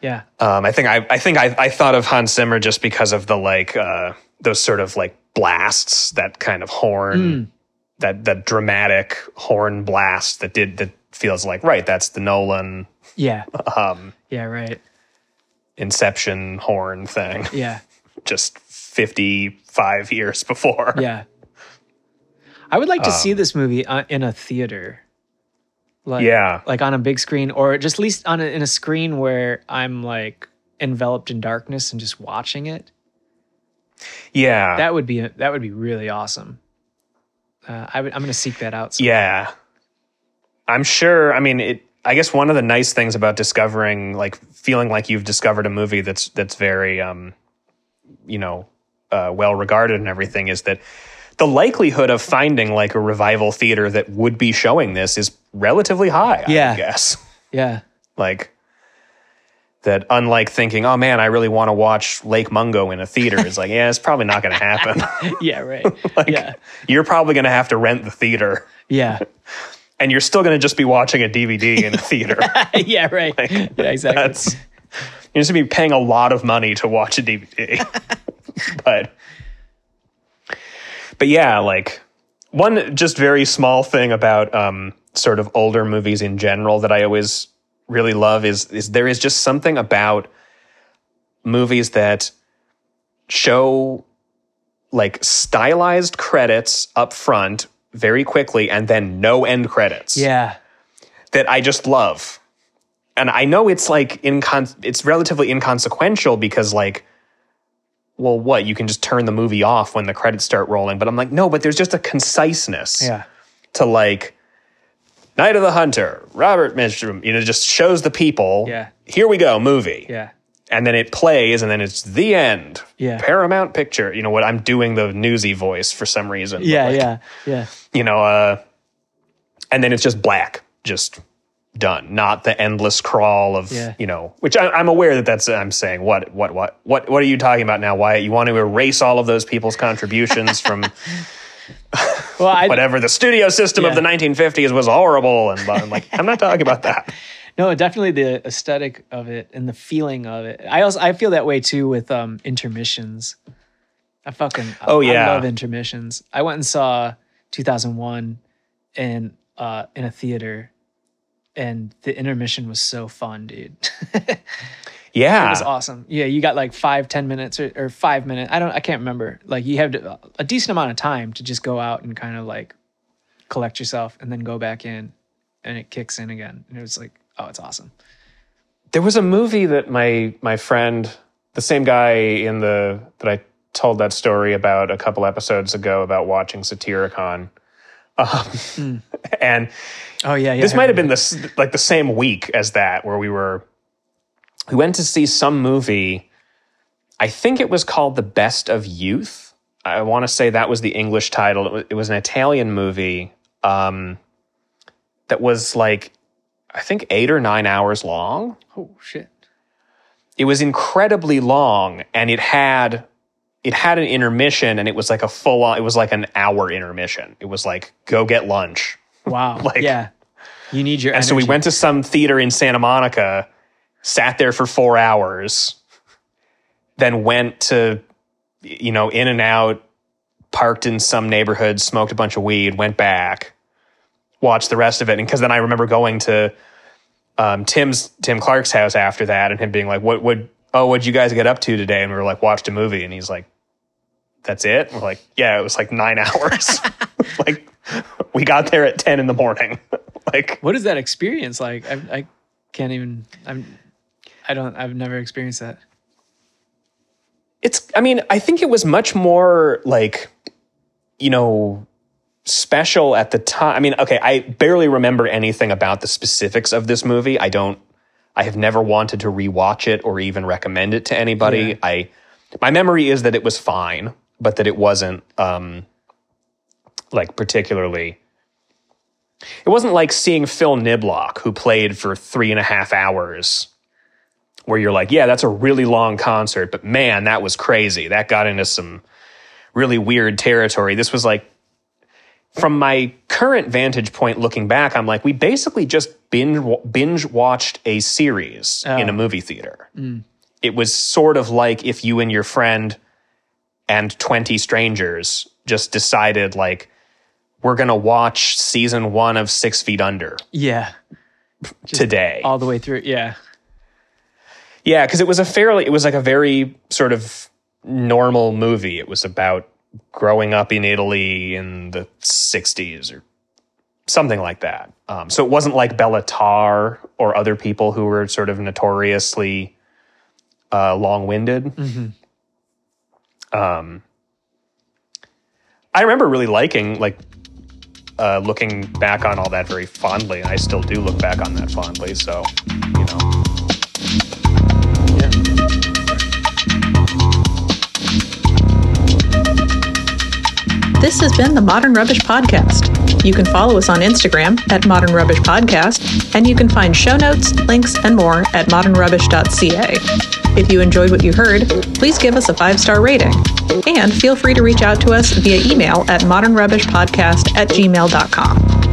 Yeah. Um, I think I, I think I, I thought of Hans Zimmer just because of the like uh, those sort of like blasts, that kind of horn, that that dramatic horn blast that did that feels like right. That's the Nolan Yeah. um, Yeah. Right. Inception horn thing, Yeah. just fifty five years before. Yeah. I would like to see this movie uh, in a theater. Like, Yeah. Like on a big screen or just at least on a, in a screen where I'm like enveloped in darkness and just watching it. Yeah, That would be that would be really awesome. Uh, I would, I'm going to seek that out. Yeah. I'm sure. I mean, it. I guess one of the nice things about discovering, like, feeling like you've discovered a movie that's that's very, um, you know, uh, well regarded and everything, is that the likelihood of finding like a revival theater that would be showing this is relatively high. I Yeah. would guess Yeah. like that. Unlike thinking, oh man, I really want to watch Lake Mungo in a theater, is like, yeah, it's probably not going to happen. Yeah. Right. like, yeah. you're probably going to have to rent the theater. Yeah. and you're still going to just be watching a DVD in a theater. yeah. Right. yeah. Exactly. That's you're just going to be paying a lot of money to watch a DVD. but but yeah, like one just very small thing about um, sort of older movies in general that I always really love is is there is just something about movies that show like stylized credits up front very quickly and then no end credits yeah. that I just love. and I know it's like incon- it's relatively inconsequential because like well what you can just turn the movie off when the credits start rolling but I'm like no but there's just a conciseness Yeah. to like Night of the Hunter, Robert Mitchum, you know, just shows the people. Yeah. Here we go, movie. Yeah. And then it plays and then it's the end. Yeah. Paramount Picture. You know what? I'm doing the newsy voice for some reason. Yeah. like, yeah. Yeah. You know, uh, and then it's just black, just done, not the endless crawl of, Yeah. you know, which I, I'm aware that that's, I'm saying, what, what, what, what, what are you talking about now? Why you want to erase all of those people's contributions from Well, I whatever the studio system of the 1950s was horrible. And I'm like, I'm not talking about that. no, definitely the aesthetic of it and the feeling of it. I also I feel that way too with um intermissions. I fucking Oh, I, yeah. I love intermissions. I went and saw 2001 in uh in a theater, and the intermission was so fun, dude. Yeah. It was awesome. Yeah, you got like five, ten minutes or, or five minutes. I don't, I can't remember. Like you have to, a decent amount of time to just go out and kind of like collect yourself and then go back in, and it kicks in again. And it was like, oh, it's awesome. There was a movie that my my friend, the same guy in the that I told that story about a couple episodes ago about watching Satyricon. Um, and Oh yeah, yeah. this might have been this like the same week as that where we were we went to see some movie i think it was called the best of youth i want to say that was the english title it was, it was an italian movie um, that was like i think eight or nine hours long Oh shit. it was incredibly long and it had it had an intermission and it was like a full on it was like an hour intermission it was like go get lunch Wow. Like- yeah. You need your. And so we went to some theater in Santa Monica, sat there for four hours, then went to, you know, in and out, parked in some neighborhood, smoked a bunch of weed, went back, watched the rest of it. And because then I remember going to um, Tim's Tim Clark's house after that, and him being like, "What would oh, what'd you guys get up to today?" And we were like, "Watched a movie," and he's like. That's it. And we're like, yeah, it was like nine hours. like, we got there at ten in the morning. like, What is that experience like? I, I can't even. I'm. I don't. I've never experienced that. it's i mean i think it was much more like you know special at the time i mean okay i barely remember anything about the specifics of this movie i don't i have never wanted to rewatch it or even recommend it to anybody Yeah. i my memory is that it was fine but that it wasn't um like particularly it wasn't like seeing Phill Niblock who played for three and a half hours where you're like, yeah, that's a really long concert, but man, that was crazy. That got into some really weird territory. This was like, from my current vantage point looking back, I'm like, we basically just binge, binge watched a series oh. in a movie theater. Mm. It was sort of like if you and your friend and 20 strangers just decided, like, we're going to watch season one of Six Feet Under Yeah. today. All the way through. Yeah. Yeah, because it was a fairly, it was like a very sort of normal movie. It was about growing up in Italy in the 60s or something like that. Um, so it wasn't like Béla Tarr or other people who were sort of notoriously uh, long winded. Um, I remember really liking, like, uh, looking back on all that very fondly. And I still do look back on that fondly. So, you know. This has been the Modern Rubbish Podcast. You can follow us on Instagram at Modern Rubbish Podcast, and you can find show notes, links, and more at modernrubbish.ca. If you enjoyed what you heard, please give us a five star rating. And feel free to reach out to us via email at modernrubbishpodcast at gmail.com.